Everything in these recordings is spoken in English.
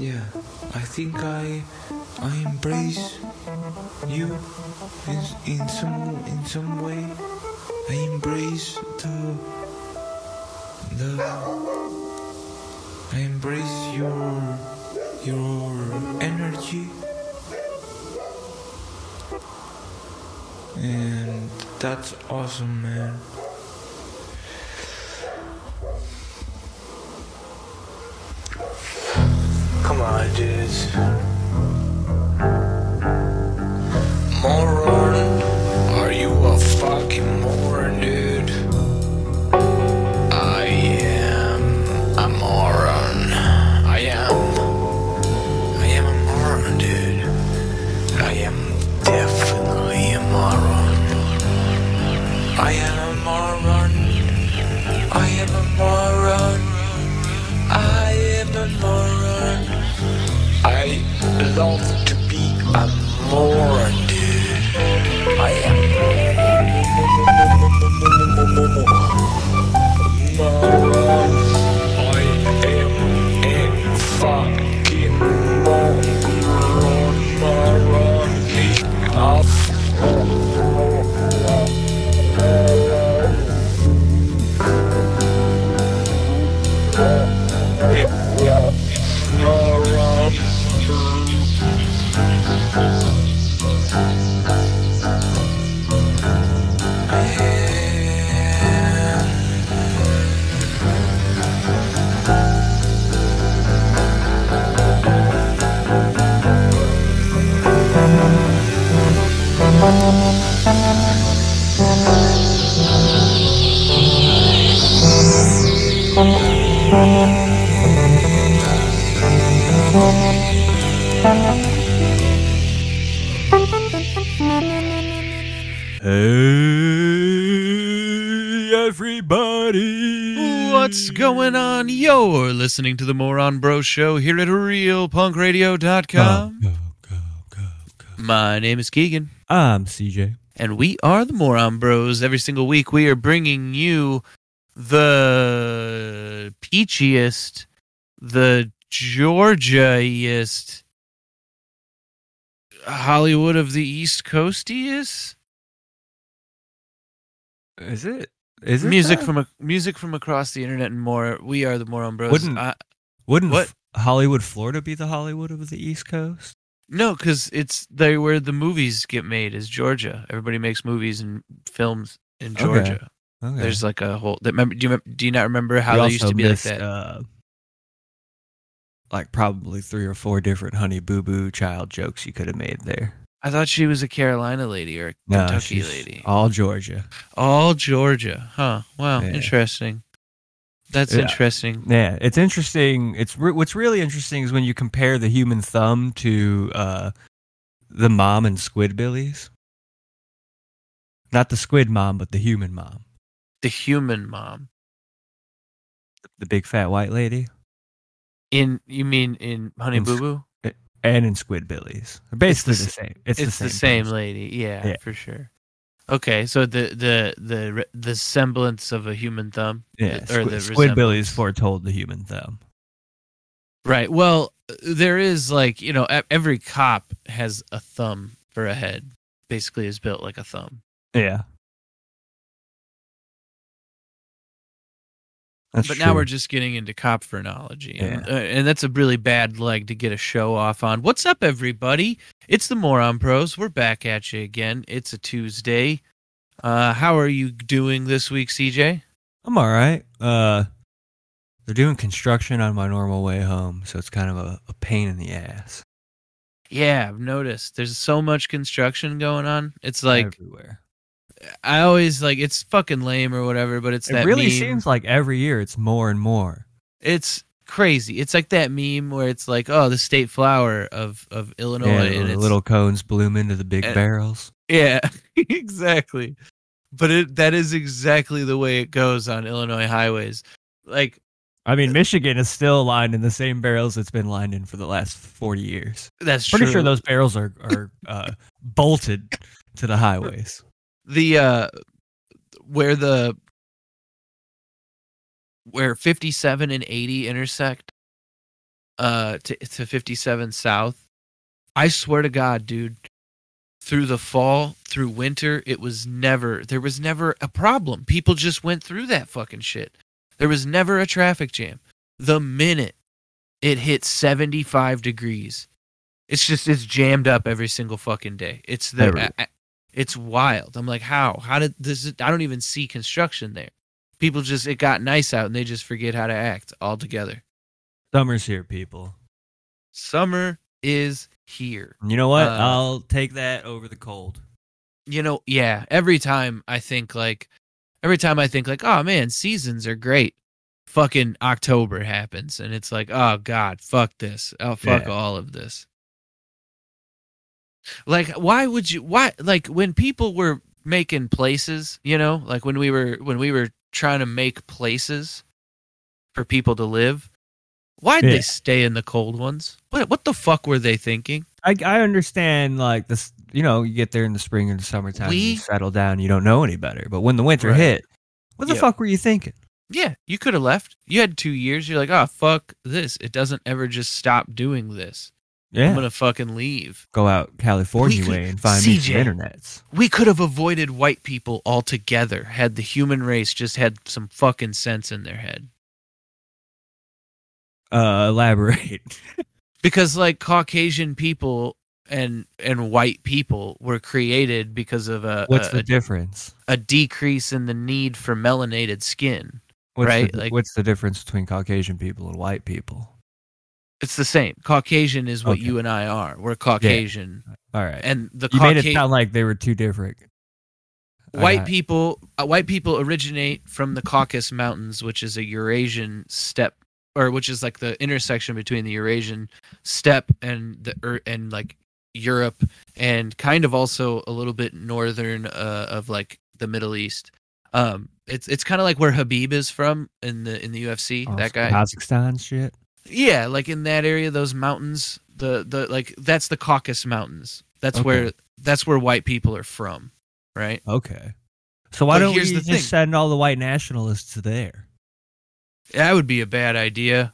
yeah, I think I I embrace you in, in some in some way. I embrace the the I embrace your your energy. And that's awesome man Come dudes. Listening to the Moron Bro Show here at RealPunkRadio.com. Go, go, go, go. My name is Keegan, I'm CJ. and we are the Moron Bros. Every single week, we are bringing you the peachiest, the Georgiaest, Hollywood of the East Coastiest Is it? Is it music that? from a, music from across the internet and more. We are the Moron Bros. Wouldn't- I- Wouldn't what? F- Hollywood, Florida be the Hollywood of the East Coast? No, because it's they where the movies get made is Georgia. Everybody makes movies and films in Georgia. Okay. There's like a whole. That, remember, do you do you not remember how We they used to be like that? Uh, like probably three or four different Honey Boo Boo child jokes you could have made there. I thought she was a Carolina lady or a No, Kentucky she's lady. All Georgia. All Georgia, huh? Wow, Yeah. interesting. That's Yeah. interesting. Yeah, it's interesting. It's re- what's really interesting is when you compare the human thumb to uh, the mom and Squidbillies. Not the squid mom, but the human mom, The human mom. the big fat white lady, In you mean in Honey In Boo Boo? And in Squidbillies. Basically the the, same. It's, It's, the same. person. lady. Yeah, Yeah. for sure. Okay, so the the the the semblance of a human thumb. Uh, yeah, or Squid, the Squidbillies foretold the human thumb. Right. Well, there is like you know every cop has a thumb for a head. Basically, is built like a thumb. Yeah. That's but now we're just getting into cop phrenology, and, uh, and that's a really bad leg to get a show off on. What's up, everybody? It's the Moron Bros. We're back at you again. It's a Tuesday. Uh, how are you doing this week, CJ? I'm all right. Uh, they're doing construction on my normal way home, so it's kind of a, a pain in the ass. Yeah, I've noticed. There's so much construction going on. It's like everywhere. I always like it's fucking lame or whatever, but it's It that really meme. seems like every year it's more and more. It's crazy. It's like that meme where it's like, oh, the state flower of of Illinois, Yeah, and little cones bloom into the big and- barrels. yeah, exactly. But it that is exactly the way it goes on Illinois highways. Like I mean, Michigan is still lined in the same barrels it's been lined in for the last 40 years. that's Pretty true. sure those barrels are, are uh, bolted to the highways. the uh where the where 57 and 80 intersect uh to to 57 South. I swear to God, dude, through the fall, through winter, it was never there was never a problem. People just went through that fucking shit. There was never a traffic jam. The minute it hit 75 degrees, it's just it's jammed up every single fucking day. It's the Every- I- I- it's wild. I'm like, how? How did this? I don't even see construction there. People just it got nice out and they just forget how to act altogether. Summer's here, people. Summer is here. You know what? Uh, I'll take that over the cold. You know, yeah. Every time I think like, every time I think like, oh man, seasons are great. Fucking October happens and it's like, oh god, fuck this. Oh fuck Yeah. all of this. Like, why would you? Why like when people were making places, you know, like when we were when we were trying to make places for people to live. Why'd Yeah. they stay in the cold ones? What what the fuck were they thinking? I I understand like this. You know, you get there in the spring and the summertime, We- you settle down, you don't know any better. But when the winter Right. hit, what the fuck were you thinking? Yeah, you could have left. You had two years. You're like, oh fuck this. It doesn't ever just stop doing this. Yeah, I'm gonna fucking leave. go out California could- way and find me some internets. We could have avoided white people altogether had the human race just had some fucking sense in their head. Uh, elaborate. Because like Caucasian people and and white people were created because of a What's a, the difference? a decrease in the need for melanated skin. What's right, The, like- what's the difference between Caucasian people and white people? It's the same. Caucasian is what Okay. you and I are. We're Caucasian, All right, and the you made it sound like they were two different. White people uh, white people originate from the Caucasus Mountains, which is a Eurasian steppe or which is like the intersection between the Eurasian steppe and the er, and like Europe and kind of also a little bit northern uh, of like the Middle East. Um it's it's kind of like where Khabib is from in the in the UFC, Oh, that guy. Kazakhstan shit. Yeah, like in that area, those mountains, the the like that's the Caucasus Mountains. That's Okay. where that's where white people are from, right? Okay. So why But don't we just thing. send all the white nationalists there? That would be a bad idea.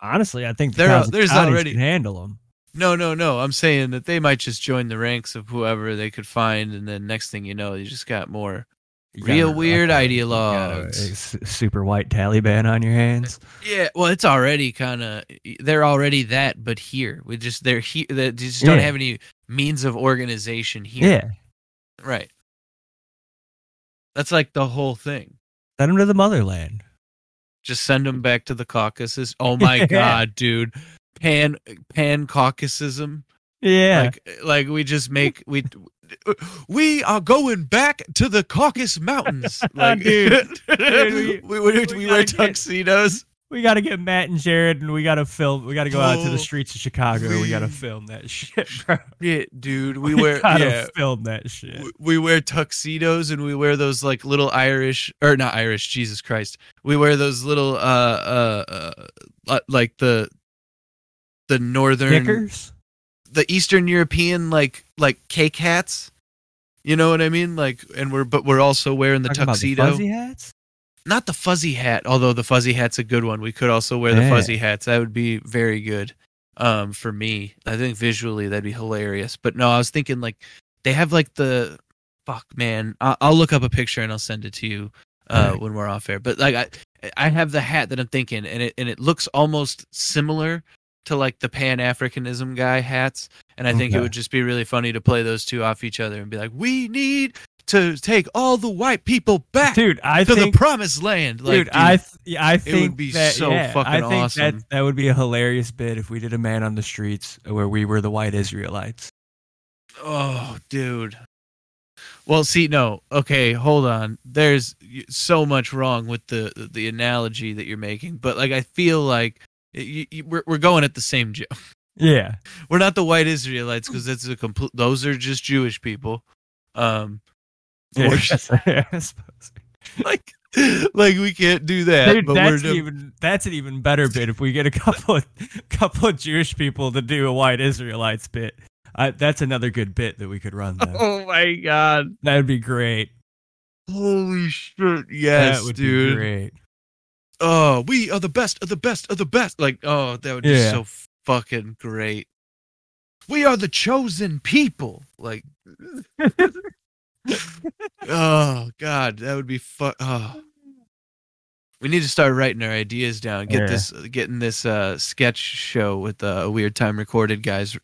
Honestly, I think the There there's already- can handle them. No, no, no. I'm saying that they might just join the ranks of whoever they could find, and then next thing you know, you just got more. Real weird ideologues. super white Taliban on your hands. Yeah, well, it's already kind of they're already that, but here we just they're here. They just don't Yeah. have any means of organization here. Yeah. right. That's like the whole thing. Send them to the motherland. Just send them back to the Caucasus. Oh my Yeah. god, dude! Pan pan Caucasism. Yeah. Like like we just make we we are going back to the Caucasus Mountains. Like Dude. Dude, we, we- we, we, we wear gotta get- tuxedos. we got to get Matt and Jared and we got to film. We got to go out to Oh, the streets of Chicago. We, got to film that shit, bro. Yeah, dude. We We, wear got to yeah. film that shit. we- We wear tuxedos and we wear those like little Irish or not Irish, Jesus Christ. We wear those little uh uh, uh uh, like the the northern the Eastern European like like cake hats. You know what I mean? Like, and we're but we're also wearing the Talking tuxedo. fuzzy hats? Not the fuzzy hat, although the fuzzy hat's a good one. We could also wear the fuzzy hats. That would be very good. Um, for me, I think visually that'd be hilarious. But no, I was thinking like they have like the fuck man. I'll, I'll look up a picture and I'll send it to you uh, Alright. when we're off air. But like I, I have the hat that I'm thinking, and it and it looks almost similar to like the Pan Africanism guy hats. And I think it would just be really funny to play those two off each other and be like, we need to take all the white people back Dude, I to think the promised land. Like, dude, I th- I would be that, so yeah, fucking I think awesome. That, that would be a hilarious bit if we did a man on the streets where we were the white Israelites. Oh, dude. Well, see, no. Okay, hold on. There's so much wrong with the the analogy that you're making, but like I feel like y y we're we're going at the same joke. Yeah, We're not the white Israelites because that's a complete. Those are just Jewish people. Um, yeah, I just- guess- yeah, I suppose. like like we can't do that. Dude, that's no- even that's an even better bit if we get a couple of couple of Jewish people to do a white Israelites bit. I, that's another good bit that we could run. Though. Oh my god! That would be great. Holy shit! Yes, that would dude. be great. Oh, we are the best of the best of the best. Like, oh, that would be Yeah. so fucking great. We are the chosen people. Like, oh god, that would be fu- Oh, we need to start writing our ideas down. Get Yeah. this, getting this uh, sketch show with uh, weird time recorded guys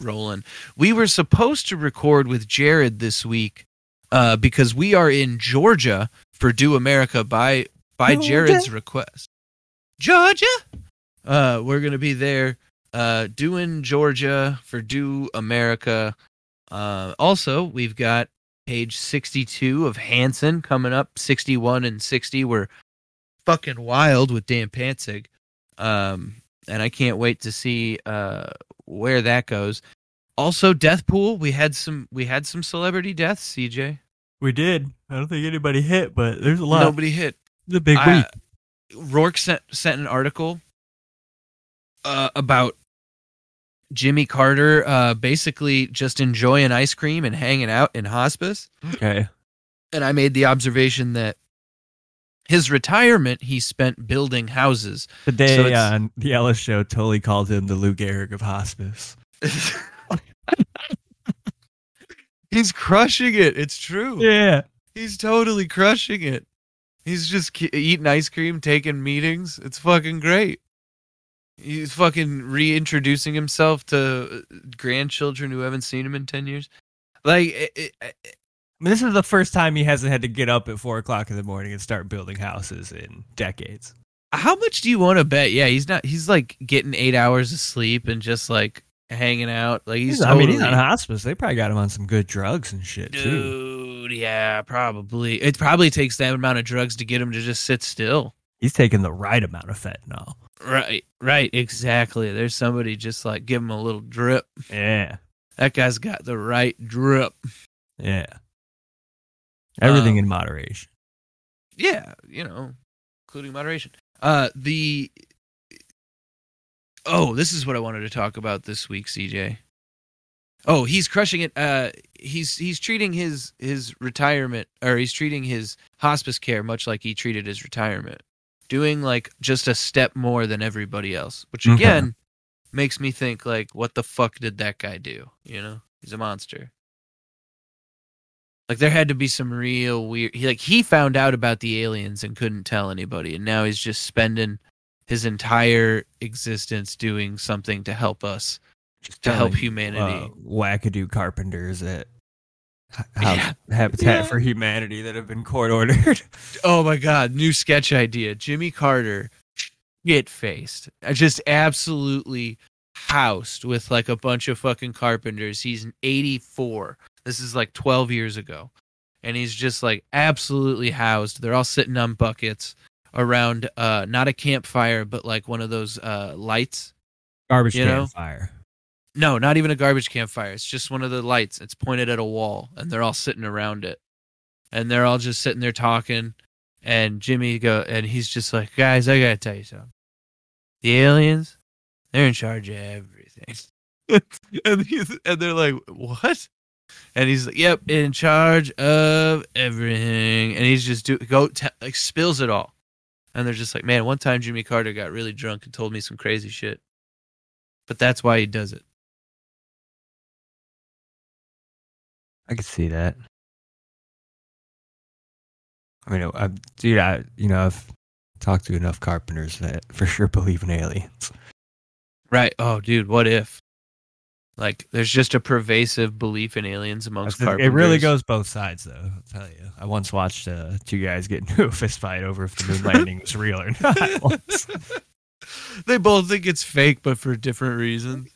rolling. We were supposed to record with Jared this week uh, because we are in Georgia for Do America by by Georgia? Jared's request. Georgia, uh, we're gonna be there uh, doing Georgia for Do America. Uh, also, we've got page sixty-two of Hanson coming up. Sixty-one and sixty were fucking wild with Dan Panzig. Um, and I can't wait to see uh, where that goes. Also, Death Pool. We had some. We had some celebrity deaths. CJ. We did. I don't think anybody hit, but there's a lot. Nobody hit. A big I- week. Rourke sent sent an article uh, about Jimmy Carter uh, basically just enjoying ice cream and hanging out in hospice. Okay. And I made the observation that his retirement he spent building houses. Today So on the Ellis show, totally called him the Lou Gehrig of hospice. He's crushing it. It's true. Yeah. He's totally crushing it. He's just eating ice cream, taking meetings. It's fucking great. He's fucking reintroducing himself to uh, grandchildren who haven't seen him in 10 years. Like, it, it, I mean, this is the first time he hasn't had to get up at four o'clock in the morning and start building houses in decades. how much do you want to bet? Yeah, he's not, he's like getting eight hours of sleep and just like hanging out. Like, he's, I mean, he's on hospice. They probably got him on some good drugs and shit too. Dude, yeah, probably. It probably takes that amount of drugs to get him to just sit still. He's taking the right amount of fentanyl. Right, right, exactly. There's somebody just like give him a little drip. Yeah. That guy's got the right drip. Yeah. Everything Um, in moderation. Yeah, you know, including moderation. Uh, the oh, this is what I wanted to talk about this week, CJ. Oh, he's crushing it. Uh, he's he's treating his his retirement, or he's treating his hospice care much like he treated his retirement, doing like just a step more than everybody else, which Okay. again makes me think like, what the fuck did that guy do? You know, he's a monster. Like there had to be some real weird. He like he found out about the aliens and couldn't tell anybody, and now he's just spending his entire existence doing something to help us, Just to help humanity. uh, wackadoo carpenters at H- Yeah. Habitat Yeah. for Humanity that have been court ordered. oh my god, new sketch idea: Jimmy Carter, get faced, just absolutely housed with like a bunch of fucking carpenters. He's an 84. This is like 12 years ago, and he's just like absolutely housed. They're all sitting on buckets around uh not a campfire but like one of those uh lights Garbage You can fire. No, not even a garbage campfire. It's just one of the lights. It's pointed at a wall, and they're all sitting around it, and they're all just sitting there talking. And Jimmy go, and he's just like, "Guys, I gotta tell you something. The aliens, they're in charge of everything." and he's, and they're like, "What?" And he's like, "Yep, in charge of everything." And he's just do go te- like spills it all. And they're just like, "Man, one time Jimmy Carter got really drunk and told me some crazy shit." But that's why he does it. I could see that. I mean, I, dude, I you know I've talked to enough carpenters that for sure believe in aliens. Right. Oh, dude, what if? Like, there's just a pervasive belief in aliens amongst it carpenters. It really goes both sides, though. I'll tell you. I once watched uh, two guys get into a fist fight over if the moon landing was real or not. they both think it's fake, but for different reasons.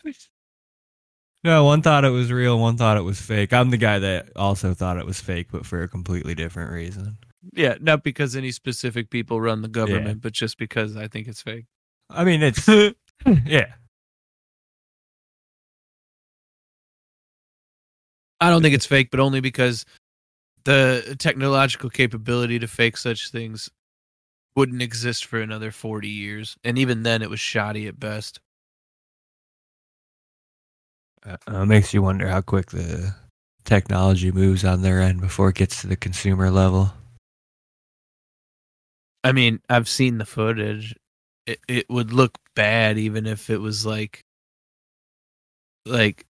No, one thought it was real, one thought it was fake. I'm the guy that also thought it was fake, but for a completely different reason. Yeah, not because any specific people run the government, but just because I think it's fake. I mean, it's yeah. I don't think it's fake, but only because the technological capability to fake such things wouldn't exist for another 40 years. And even then, it was shoddy at best. Uh, uh, makes you wonder how quick the technology moves on their end before it gets to the consumer level. I mean, I've seen the footage. It it would look bad even if it was like like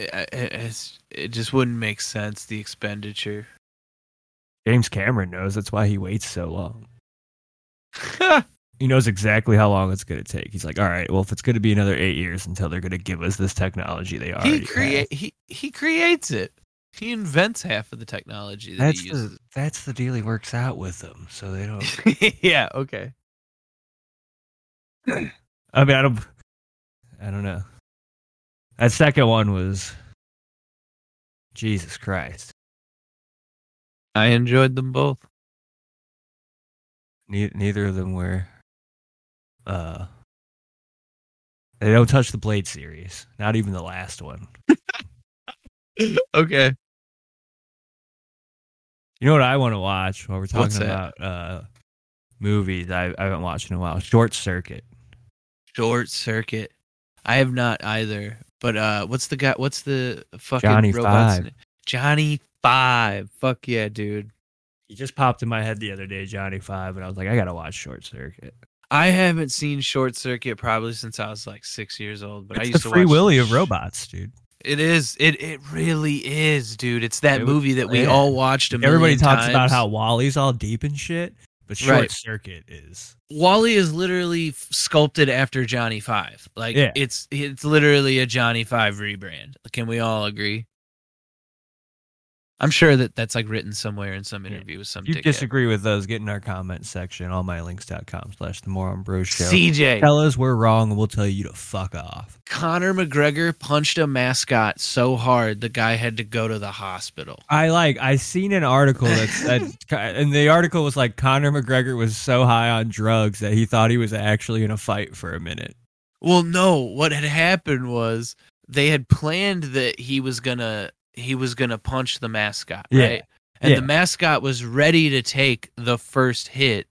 it, it just wouldn't make sense the expenditure. James Cameron knows that's why he waits so long. He knows exactly how long it's going to take. He's like, all right, well, if it's going to be another eight years until they're going to give us this technology, they already he create he he creates it. He invents half of the technology that That's he the that's the deal he works out with them, so they don't. yeah, okay. I mean, I don't. I don't know. That second one was Jesus Christ. I enjoyed them both. Ne- neither of them were. Uh, they don't touch the Blade series. Not even the last one. okay. You know what I want to watch while we're talking about uh, movies I, I haven't watched in a while? Short Circuit. Short Circuit. I have not either. But uh what's the guy what's the fucking Johnny robot's Five. name? Johnny Five. Fuck yeah, dude. He just popped in my head the other day, Johnny Five, and I was like, I gotta watch Short Circuit. I haven't seen Short Circuit probably since I was like six years old. But I used the to Free watch Willy the of robots, dude. It is. It it really is, dude. It's that It was- movie that we yeah. all watched. A Everybody million talks about how WALL-E's all deep and shit, but Short Right. Circuit is. WALL-E is literally sculpted after Johnny Five. Like Yeah. it's it's literally a Johnny Five rebrand. Can we all agree? I'm sure that that's like written somewhere in some interview with some If you dickhead. disagree with those, get in our comment section, allmylinks.com slash the moron bros show. CJ Tell us we're wrong and we'll tell you to fuck off. Conor McGregor punched a mascot so hard the guy had to go to the hospital. I like I seen an article that said and the article was like Conor McGregor was so high on drugs that he thought he was actually in a fight for a minute. Well, no, what had happened was they had planned that he was gonna he was gonna punch the mascot, Yeah. right? And Yeah. the mascot was ready to take the first hit,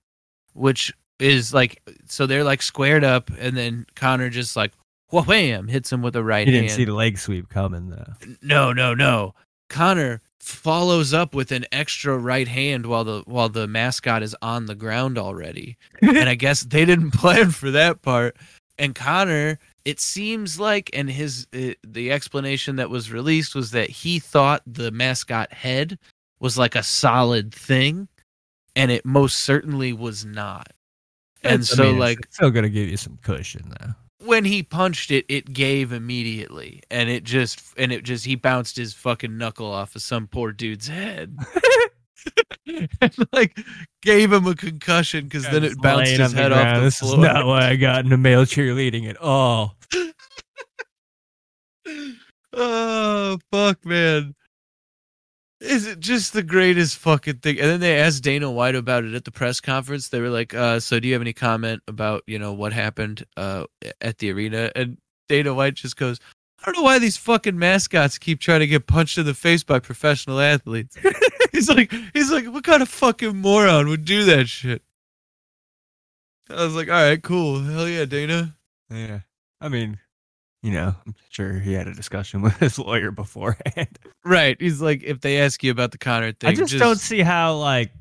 which is like so they're like squared up, and then Conor just like wham hits him with a right He didn't hand. see the leg sweep coming though. no, no, no. Conor follows up with an extra right hand while the while the mascot is on the ground already. and I guess they didn't plan for that part. And Conor, it seems like, and his uh, the explanation that was released was that he thought the mascot head was like a solid thing, and it most certainly was not. And It's- I so, mean, it's like still gonna give you some cushion though. when he punched it, it gave immediately, and it just and it just he bounced his fucking knuckle off of some poor dude's head. and like gave him a concussion because then it bounced his head off the this floor. is not why I got into male cheerleading at all. oh fuck, man! Is it just the greatest fucking thing? And then they asked Dana White about it at the press conference. They were like, uh, "So do you have any comment about you know what happened uh, at the arena?" And Dana White just goes, "I don't know why these fucking mascots keep trying to get punched in the face by professional athletes." he's like, he's like, what kind of fucking moron would do that shit? I was like, all right, cool, hell yeah, Dana. Yeah. I mean, you know, I'm sure he had a discussion with his lawyer beforehand. Right. He's like, if they ask you about the Conor thing, I just, don't see how like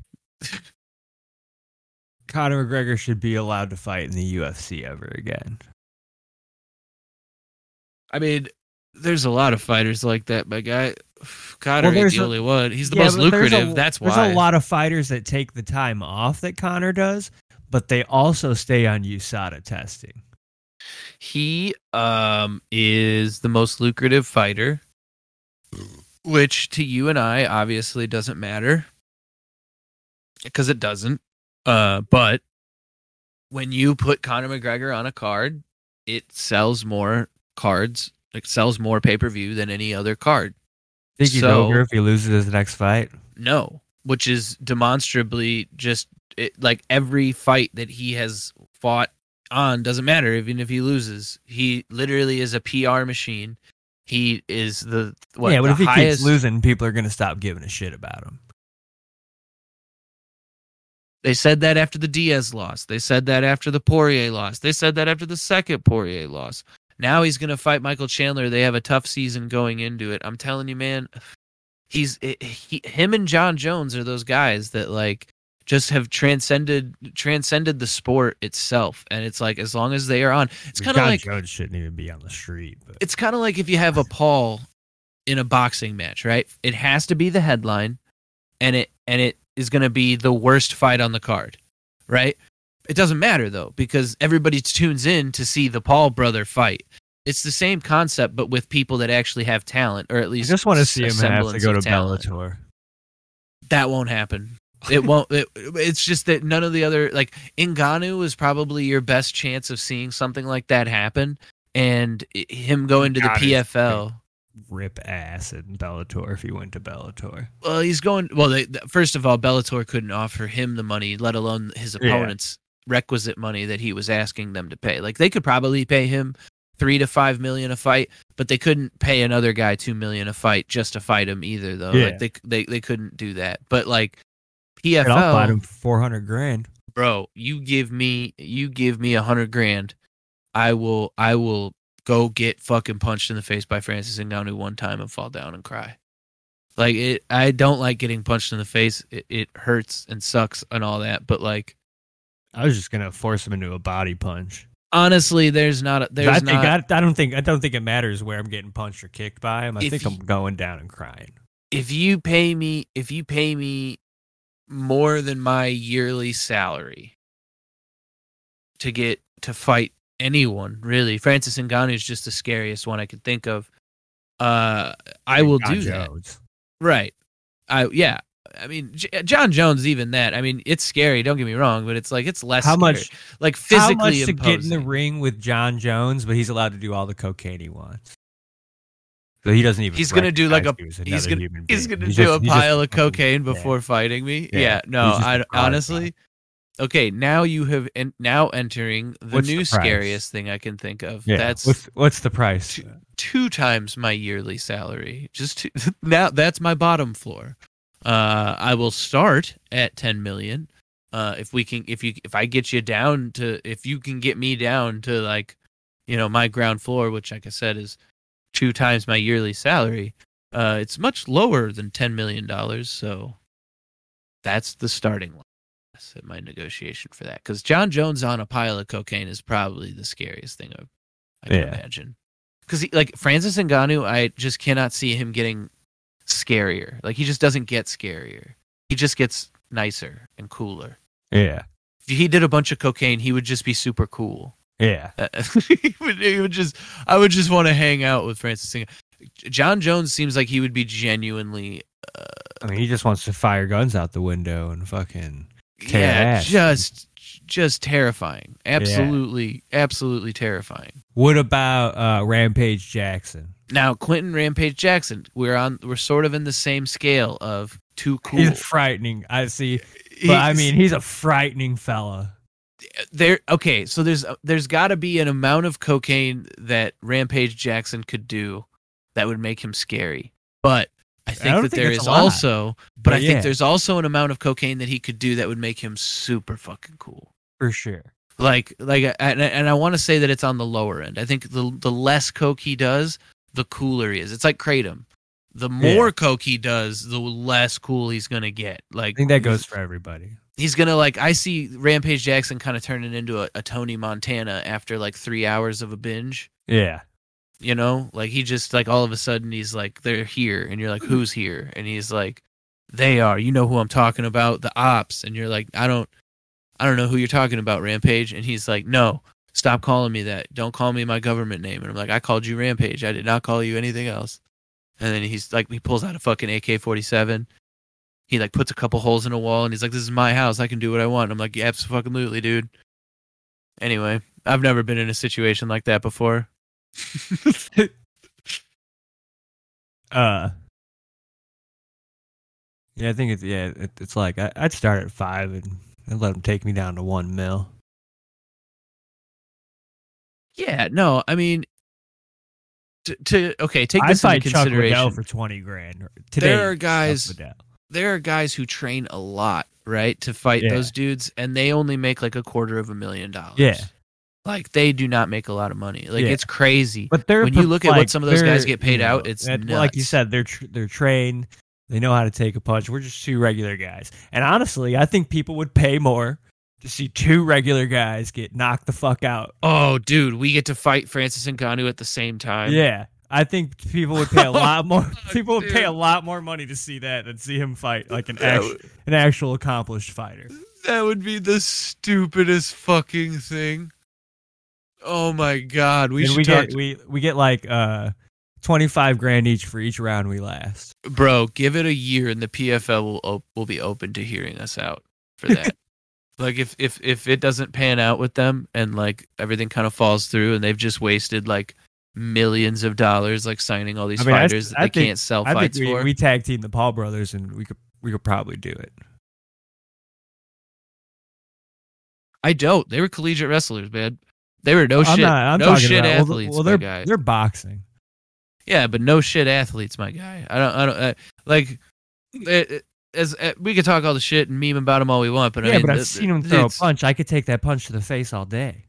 Conor McGregor should be allowed to fight in the UFC ever again. I mean, there's a lot of fighters like that, my guy. Conor Well, ain't the a- only one. He's the Yeah, most there's a- lucrative. That's why. There's a lot of fighters that take the time off that Conor does, but they also stay on USADA testing. He um is the most lucrative fighter, which to you and I obviously doesn't matter because it doesn't. Uh, but when you put Conor McGregor on a card, it sells more cards. It sells more pay per view than any other card. Think he's So- over if he loses his next fight? No, which is demonstrably just it, like every fight that he has fought on doesn't matter even if he loses. He literally is a PR machine. He is the what yeah, but the if he highest. keeps losing, people are going to stop giving a shit about him. They said that after the Diaz loss. They said that after the Poirier loss. They said that after the second Poirier loss. Now he's going to fight Michael Chandler. They have a tough season going into it. I'm telling you, man. He's eh, eh, he, him and Jon Jones are those guys that like just have transcended transcended the sport itself. And it's like as long as they are on, it's kind of Jon like Jones shouldn't even be on the street. But it's kind of like if you have a Paul in a boxing match, right? It has to be the headline, and it and it is going to be the worst fight on the card, right? It doesn't matter though because everybody tunes in to see the Paul brother fight. It's the same concept, but with people that actually have talent, or at least I just want to see him have to go to talent. Bellator. That won't happen. It won't. It, it's just that none of the other like Ngannou is probably your best chance of seeing something like that happen, and him going to the PFL. Rip ass in Bellator if he went to Bellator. Well, he's going. Well, they, first of all, Bellator couldn't offer him the money, let alone his opponents' requisite money that he was asking them to pay. Like they could probably pay him three to five million a fight, but they couldn't pay another guy two million a fight just to fight him either. Though, Yeah. like they they they couldn't do that. But like And I'll fight PFL, him four hundred grand. bro, you give me you give me a hundred grand, I will I will go get fucking punched in the face by Francis Ngannou one time and fall down and cry. Like it, I don't like getting punched in the face. It, it hurts and sucks and all that. But like I was just gonna force him into a body punch. honestly, there's not a, there's I not. I, I don't think I don't think it matters where I'm getting punched or kicked by him. I think you- I'm going down and crying. if you pay me if you pay me more than my yearly salary to get to fight anyone really francis Ngannou is just the scariest one i could think of uh i will do that right i yeah i mean J- uh, jon jones even that i mean it's scary don't get me wrong but it's like it's less How scary. much? like How physically much to get in the ring with Jon Jones, but he's allowed to do all the cocaine he wants. So he doesn't even. He's gonna do like a- he he's gonna- he's gonna He's do just- a he's just pile of cocaine yeah. before fighting me. Yeah, Yeah, no, I honestly. Okay, now you have en- now entering the What's new price? scariest thing I can think of. Yeah. That's what's what's the price? Two- two times my yearly salary. Just two, now that's my bottom floor. Uh, I will start at ten million. Uh, if we can, if you, if I get you down to, if you can get me down to like, you know, my ground floor, which like I said is two times my yearly salary. Uh, it's much lower than ten million dollars. So that's the starting line. That's at my negotiation for that. Because Jon Jones on a pile of cocaine is probably the scariest thing I've, I can Yeah. imagine. Because like Francis Ngannou, I just cannot see him getting scarier. Like he just doesn't get scarier. He just gets nicer and cooler. Yeah, If he did a bunch of cocaine, he would just be super cool. yeah. Uh, he, would, he would just, I would just want to hang out with Francis. Ngannou. Jon Jones seems like he would be genuinely, I mean, he just wants to fire guns out the window and fucking. Yeah, just, just terrifying. Absolutely, absolutely terrifying. What about uh, Rampage Jackson? Now, Quinton Rampage Jackson, we're on, we're sort of in the same scale of too cool. He's frightening. I see, but I mean, he's a frightening fella. there okay so there's there's got to be an amount of cocaine that rampage jackson could do that would make him scary but i think don't that think there is also but, but i yeah. think there's also an amount of cocaine that he could do that would make him super fucking cool For sure. like like and, and i want to say that it's on the lower end i think the the less coke he does the cooler he is it's like kratom the more coke he does the less cool he's gonna get like I think that goes for everybody. he's gonna like I see Rampage Jackson kind of turning into a, a Tony Montana after like three hours of a binge. Yeah. You know, like he just like all of a sudden he's like they're here, and you're like who's here, and he's like they are. You know who I'm talking about, the ops, and you're like I don't, I don't know who you're talking about, Rampage, and he's like no. Stop calling me that. Don't call me my government name. And I'm like, I called you Rampage. I did not call you anything else. And then he's like, he pulls out a fucking AK 47 he like puts a couple holes in a wall and he's like, "This is my house. I can do what I want." I'm like, "Yeah, absolutely, dude." Anyway, I've never been in a situation like that before. Uh. Yeah, I think it's yeah. It, it's like I, I'd start at five and, and let him take me down to one mil. Yeah, no, I mean, to, to okay, take I'd this into fight Chuck consideration. Liddell for twenty grand. Today, There are guys- there are guys who train a lot, right, to fight Yeah. those dudes, and they only make like a quarter of a million dollars. Yeah. like they do not make a lot of money. Like Yeah. it's crazy. But they're when you look at what some of those guys get paid you know, out, it's like you said, they're tr- they're trained. They know how to take a punch. We're just two regular guys. And honestly, I think people would pay more to see two regular guys get knocked the fuck out. Oh, dude, we get to fight Francis and Ngannou at the same time. Yeah. I think people would pay a lot more. People would pay a lot more money to see that than see him fight like an actual, an actual accomplished fighter. That would be the stupidest fucking thing. Oh my god, we and should we talk. get we we get like uh twenty five grand each for each round we last. Bro, give it a year and the PFL will op- will be open to hearing us out for that. like if if if it doesn't pan out with them and like everything kind of falls through and they've just wasted like millions of dollars like signing all these I mean, I- fighters that I they think- can't sell I think we, for. we tag team the Paul brothers and we could we could probably do it. I don't. They were collegiate wrestlers, man. They were no I'm shit. not, I'm no shit about, athletes, Well, my they're they're boxing. Yeah, but no shit athletes, my guy. I don't. I don't uh, like. It- as uh, we could talk all the shit and meme about him all we want, but yeah, I mean, but I've the- seen him throw a punch. I could take that punch to the face all day.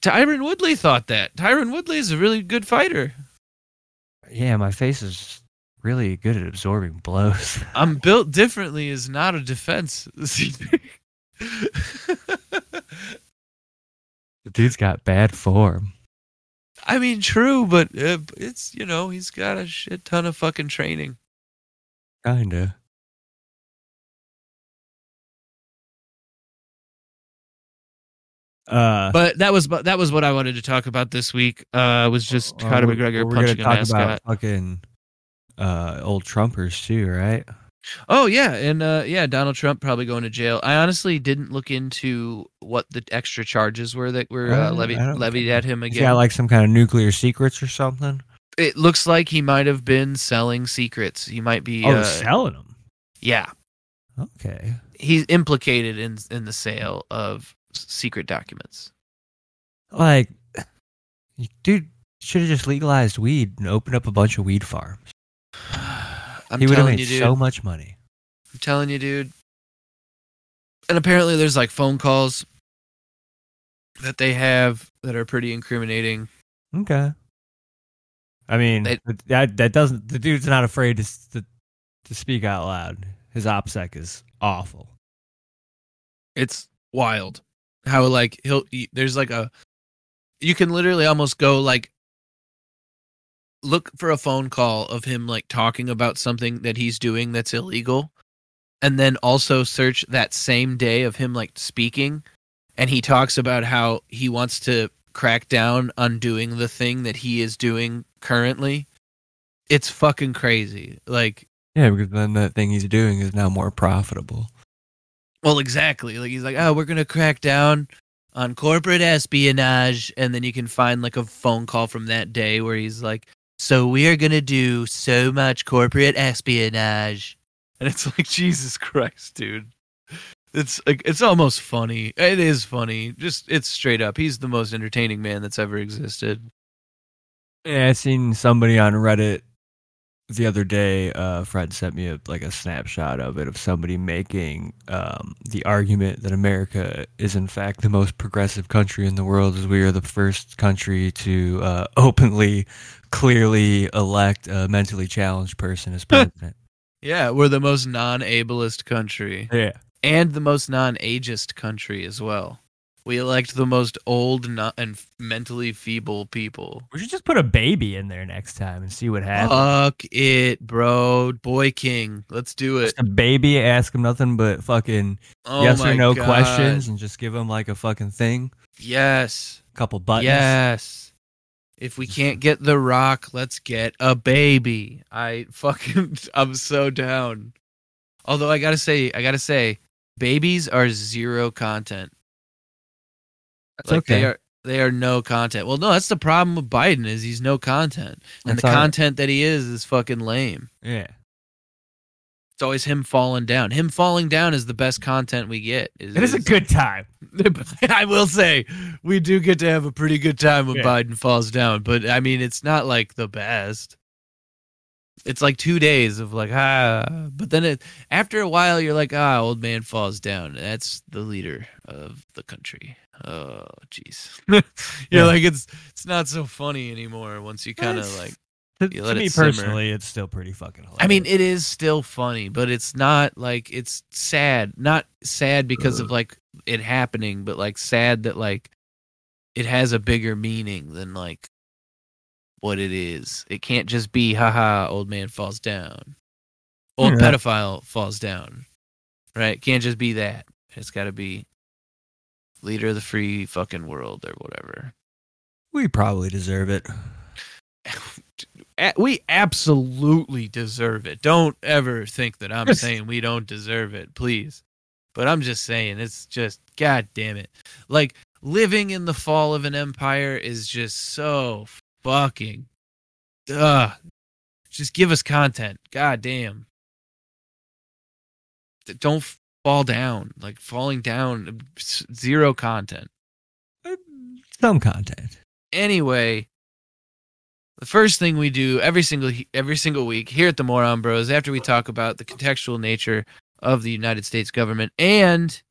Tyron Woodley thought that. Tyron Woodley is a really good fighter. Yeah, my face is really good at absorbing blows. I'm built differently is not a defense. The dude's got bad form. I mean, true, but uh, it's you know he's got a shit ton of fucking training. Kinda. Uh, But that was that was what I wanted to talk about this week. Uh, was just uh, Conor McGregor we're punching a gonna talk mascot. about fucking uh, old Trumpers too, right? Oh yeah, and uh, yeah, Donald Trump probably going to jail. I honestly didn't look into what the extra charges were that were uh, levied levied at him again. got like some kind of nuclear secrets or something. it looks like he might have been selling secrets. He might be. Oh, uh, selling them. yeah, Okay. he's implicated in in the sale of secret documents. Like, dude should have just legalized weed and opened up a bunch of weed farms. I'm he would have made you, dude. so much money. I'm telling you, dude. And apparently, there's like phone calls that they have that are pretty incriminating. Okay. I mean, They- that that doesn't. The dude's not afraid to to, to speak out loud. His opsec is awful. It's wild how like he'll there's like a you can literally almost go like look for a phone call of him like talking about something that he's doing that's illegal and then also search that same day of him like speaking and he talks about how he wants to crack down on doing the thing that he is doing currently it's fucking crazy like Yeah, because then the thing he's doing is now more profitable. Well, exactly. Like he's like, oh, we're gonna crack down on corporate espionage, and then you can find like a phone call from that day where he's like, so we are gonna do so much corporate espionage, and it's like, Jesus Christ, dude. It's like it's almost funny. It is funny. Just it's straight up. He's the most entertaining man that's ever existed. Yeah, I seen somebody on Reddit the other day. Uh, Fred sent me a, like a snapshot of it of somebody making um, the argument that America is in fact the most progressive country in the world, as we are the first country to uh, openly, clearly elect a mentally challenged person as president. Yeah, we're the most non-ableist country yeah, and the most non-ageist country as well. We elect the most old and mentally feeble people. we should just put a baby in there next time and see what happens. Fuck it, bro. Boy King. Let's do it. Just a baby, ask him nothing but fucking Oh yes or no God. questions, and just give him like a fucking thing, Yes. a couple buttons. Yes. If we can't get the rock, let's get a baby. I fucking I'm so down. Although I gotta say, I gotta say, babies are zero content. That's like okay. they are they are no content. Well, no, that's the problem with Biden is he's no content. And That's the right. content that he is is fucking lame. Yeah. It's always him falling down. Him falling down is the best content we get. It is a good time. I will say we do get to have a pretty good time when Yeah. Biden falls down, but I mean it's not like the best. It's like two days of like ah, but then it after a while you're like ah, old man falls down. That's the leader of the country. Oh jeez, you're Yeah. like it's it's not so funny anymore once you kind of like To, to let me it personally, it's still pretty fucking hilarious. I mean, it is still funny, but it's not like it's sad. Not sad because of like it happening, but like sad that like it has a bigger meaning than like what it is. It can't just be haha, old man falls down. Old Yeah. pedophile falls down. Right? Can't just be that. It's got to be leader of the free fucking world or whatever. we probably deserve it. We absolutely deserve it. Don't ever think that I'm saying we don't deserve it, please. But I'm just saying it's just god damn it. Like living in the fall of an empire is just so fucking uh just give us content. God damn. Don't fall down. Like falling down zero content Some content. anyway, the first thing we do every single every single week here at the Moron Bros, after we talk about the contextual nature of the United States government and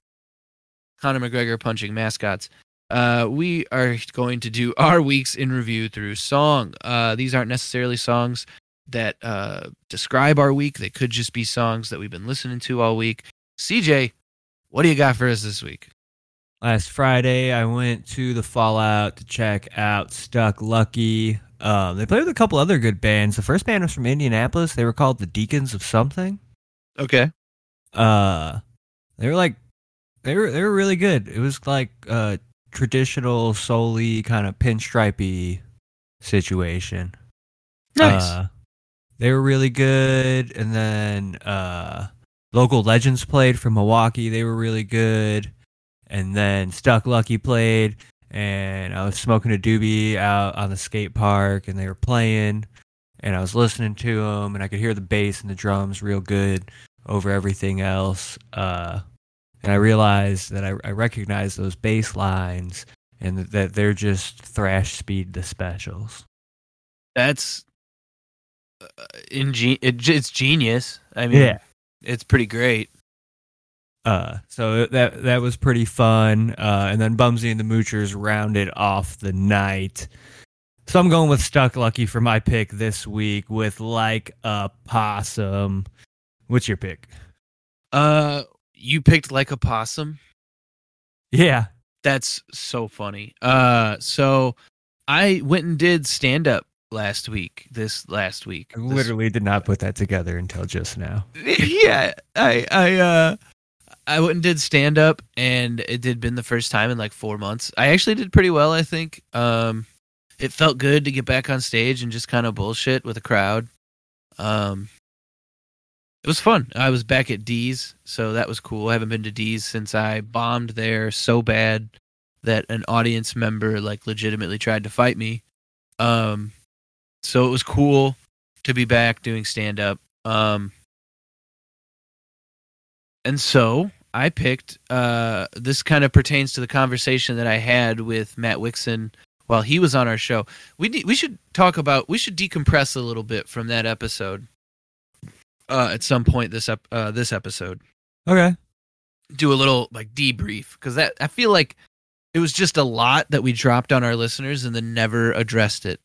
Conor McGregor punching mascots, uh, we are going to do our weeks in review through song. Uh, these aren't necessarily songs that uh, describe our week; they could just be songs that we've been listening to all week. CJ, what do you got for us this week? Last Friday, I went to the Fallout to check out Stuck Lucky. Um, they played with a couple other good bands. The first band was from Indianapolis. They were called the Deacons of Something. Okay. Uh, they were like, they were they were really good. It was like uh traditional, solely kind of pinstripey situation. Nice. Uh, they were really good. And then uh, local legends played from Milwaukee. They were really good. And then Stuck Lucky played, and I was smoking a doobie out on the skate park, and they were playing, and I was listening to them, and I could hear the bass and the drums real good over everything else. Uh, and I realized that I, I recognized those bass lines, and that, that they're just thrash speed the specials. that's uh, ingen- it, it's genius. I mean, Yeah. it's pretty great. Uh, so that that was pretty fun. Uh, and then Bumsy and the Moochers rounded off the night. So I'm going with Stuck Lucky for my pick this week with like a possum. What's your pick? Uh, you picked like a possum. Yeah. That's so funny. Uh, so I went and did stand up last week. This last week, I This- literally did not put that together until just now. yeah, I I uh I went and did stand up and it had been the first time in like 4 months. I actually did pretty well, I think. Um it felt good to get back on stage and just kind of bullshit with a crowd. Um it was fun. I was back at D's, so that was cool. I haven't been to D's since I bombed there so bad that an audience member like legitimately tried to fight me. Um so it was cool to be back doing stand up. Um and so I picked uh this kind of pertains to the conversation that I had with Matt Wixon while he was on our show. We we should talk about we should decompress a little bit from that episode uh at some point this ep- uh this episode. Okay. Do a little like debrief cuz that I feel like it was just a lot that we dropped on our listeners and then never addressed it.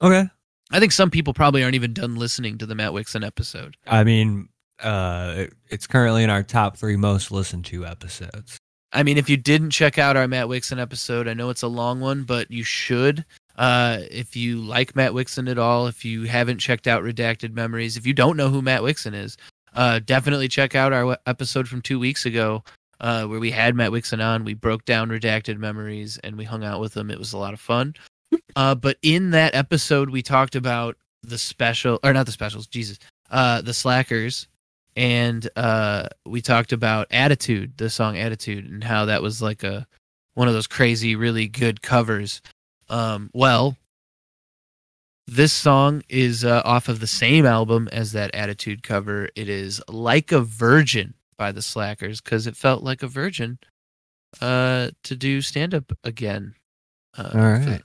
Okay. I think some people probably aren't even done listening to the Matt Wixon episode. I mean, uh, it's currently in our top three most listened to episodes. I mean, if you didn't check out our Matt Wixon episode, I know it's a long one, but you should. Uh, if you like Matt Wixon at all, if you haven't checked out Redacted Memories, if you don't know who Matt Wixon is, uh, definitely check out our episode from two weeks ago uh, where we had Matt Wixon on. We broke down Redacted Memories and we hung out with him. It was a lot of fun. Uh, but in that episode, we talked about the special, or not the specials, Jesus, uh, the Slackers and uh, we talked about attitude the song attitude and how that was like a one of those crazy really good covers um, well this song is uh, off of the same album as that attitude cover it is like a virgin by the slackers because it felt like a virgin uh, to do stand up again uh, All right. for the-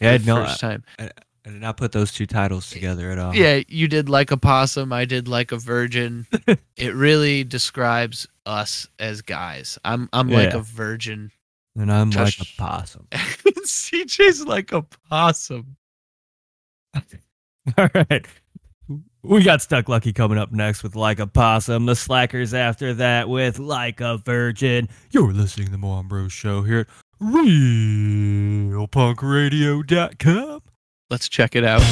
Yeah, the no, first I, time I did not put those two titles together at all. yeah, you did like a possum. I did like a virgin. it really describes us as guys. I'm I'm like a virgin. And I'm like a possum. CJ's like a possum. All right. We got Stuck Lucky coming up next with Like a Possum. The Slackers after that with Like a Virgin. You're listening to the Mo Show here at RealPunkRadio.com. Let's check it out.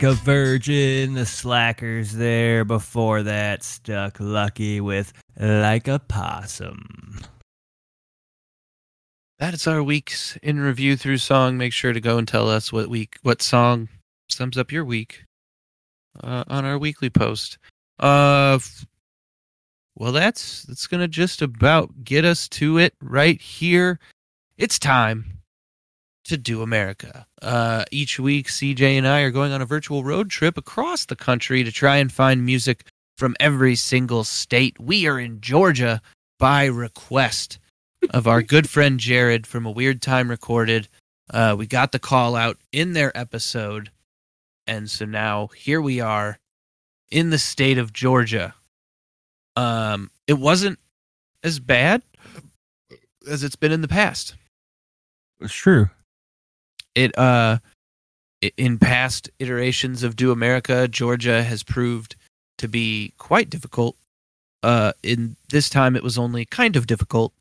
Like a virgin. The slackers there before that stuck lucky with like a possum. That's our week's in review through song. Make sure to go and tell us what week, what song sums up your week uh, on our weekly post. Uh, well, that's that's gonna just about get us to it right here. It's time to do America. Uh, each week, CJ and I are going on a virtual road trip across the country to try and find music from every single state. We are in Georgia by request of our good friend Jared from A Weird Time Recorded. Uh, we got the call out in their episode. And so now here we are in the state of Georgia. Um, it wasn't as bad as it's been in the past. It's true. It uh in past iterations of Do America, Georgia has proved to be quite difficult. Uh in this time it was only kind of difficult.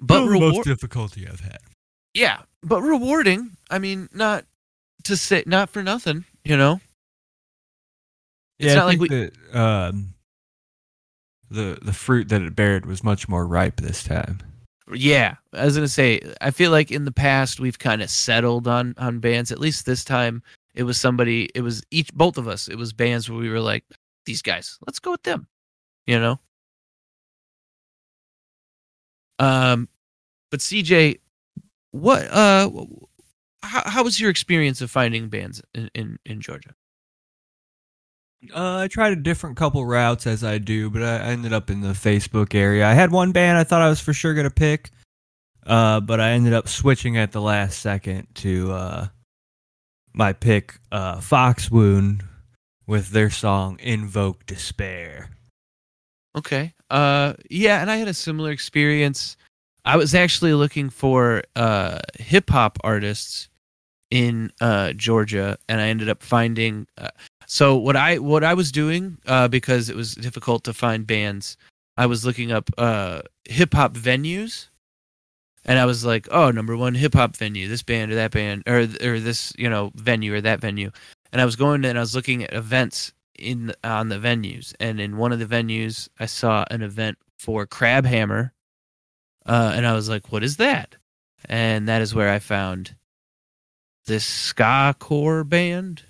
But the most difficulty I've had. yeah, but rewarding. I mean, not to say not for nothing, you know. It's yeah, not I like think that, um, the the fruit that it bared was much more ripe this time. Yeah, I was gonna say. I feel like in the past we've kind of settled on on bands. At least this time, it was somebody. It was each both of us. It was bands where we were like, these guys, let's go with them. You know. Um, but CJ, what uh, how how was your experience of finding bands in in, in Georgia? Uh, I tried a different couple routes as I do, but I ended up in the Facebook area. I had one band I thought I was for sure gonna pick, uh, but I ended up switching at the last second to uh, my pick, uh, Fox Wound, with their song "Invoke Despair." Okay. Uh yeah, and I had a similar experience. I was actually looking for uh hip hop artists in uh Georgia and I ended up finding uh, so what I what I was doing uh because it was difficult to find bands, I was looking up uh hip hop venues. And I was like, "Oh, number 1 hip hop venue, this band or that band or or this, you know, venue or that venue." And I was going and I was looking at events in on the venues. And in one of the venues i saw an event for crab hammer uh, and i was like what is that? And that is where i found this ska core band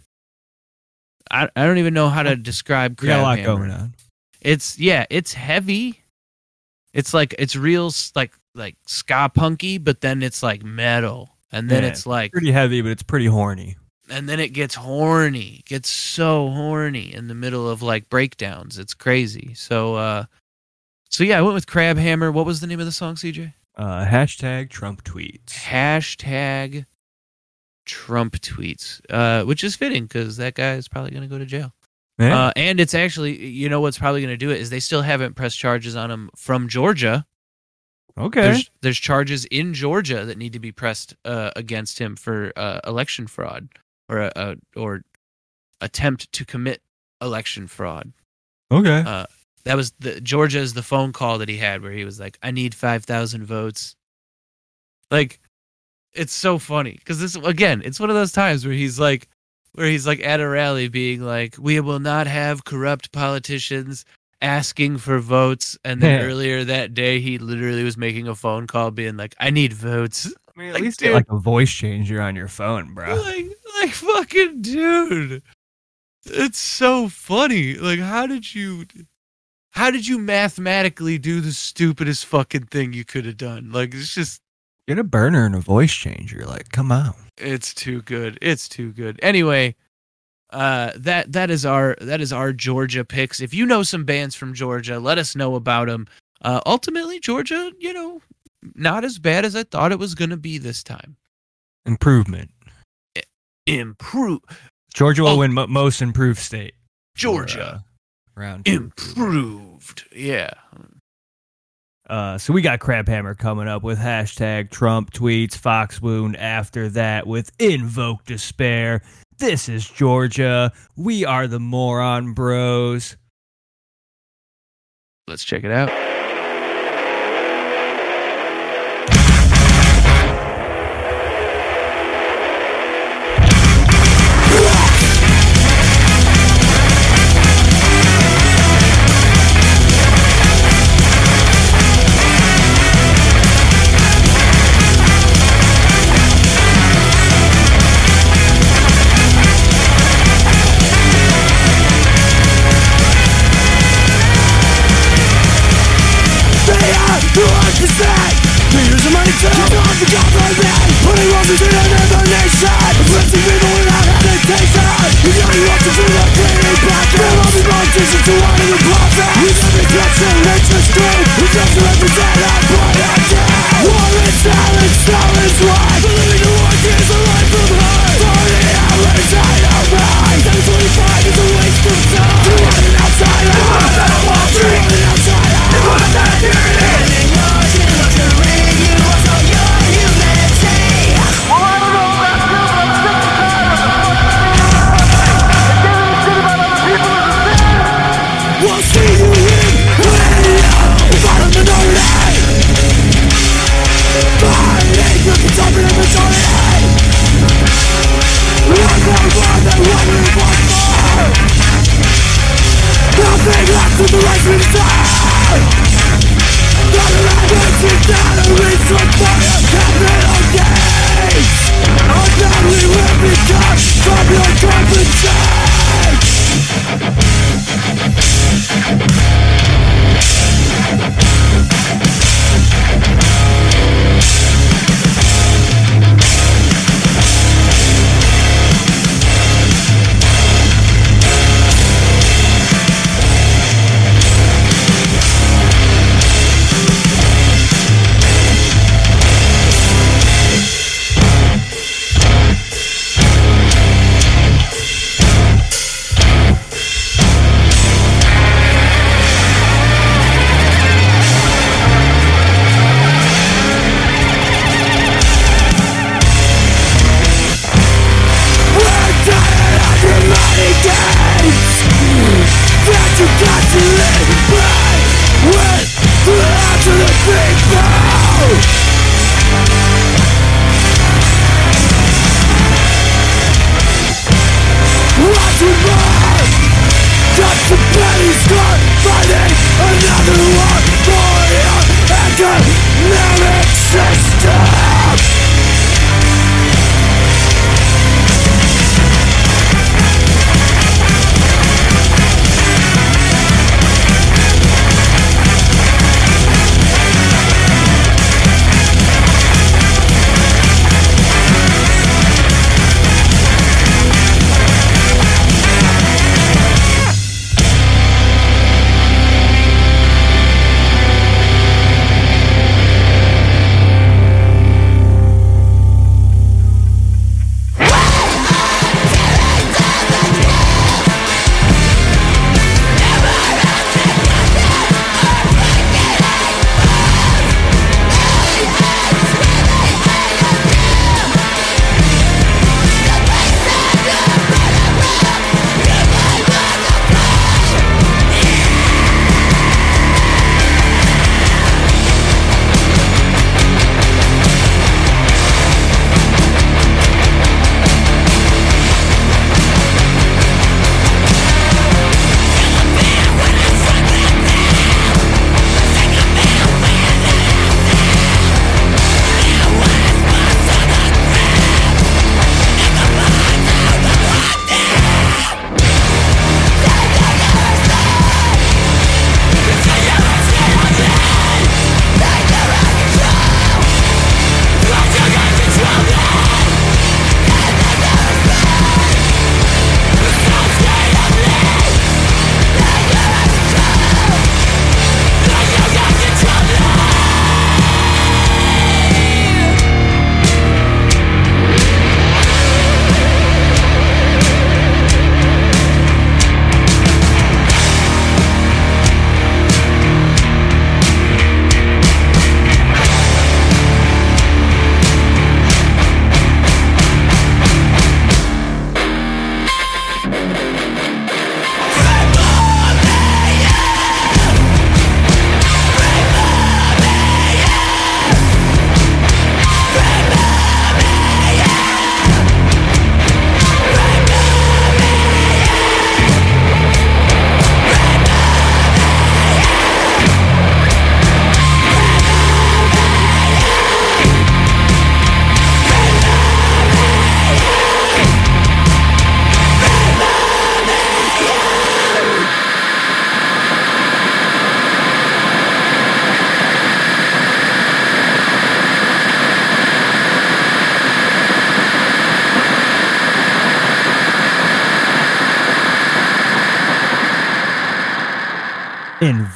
i, I don't even know how to describe We got a lot hammer. going on. it's yeah it's heavy. It's like it's real like like ska punky but then it's like metal. And then Yeah, it's like Pretty heavy, but it's pretty horny. and then it gets horny gets so horny in the middle of like breakdowns. It's crazy. So uh so yeah i went with crab hammer. What was the name of the song cj Uh, hashtag Trump tweets. hashtag trump tweets uh which is fitting because that guy is probably going to go to jail Yeah. uh and it's actually you know what's probably going to do it is they still haven't pressed charges on him from georgia okay. there's there's charges in georgia that need to be pressed uh against him for uh election fraud or a or attempt to commit election fraud okay. uh, that was the Georgia is the phone call that he had where he was like, "I need five thousand votes." Like, it's so funny because this again, it's one of those times where he's like, where he's like at a rally being like, "We will not have corrupt politicians asking for votes," and then earlier that day he literally was making a phone call being like, "I need votes." I mean, at like, least dude. get like a voice changer on your phone, bro. Like, like fucking dude. It's so funny. Like, how did you, how did you mathematically do the stupidest fucking thing you could have done? Like, it's just, Get a burner and a voice changer. Like, come on. it's too good. It's too good. Anyway, uh, that that is our that is our Georgia picks. If you know some bands from Georgia, let us know about them. Uh, ultimately, Georgia, you know, not as bad as I thought it was gonna be this time. Improvement. Improve, Georgia will Oh. win mo- most improved state. for, Georgia. uh, round improved. Yeah. Uh, so we got Crab Hammer coming up with hashtag Trump tweets, Fox Wound after that with Invoke Despair. This is Georgia. We are the Moron Bros. Let's check it out.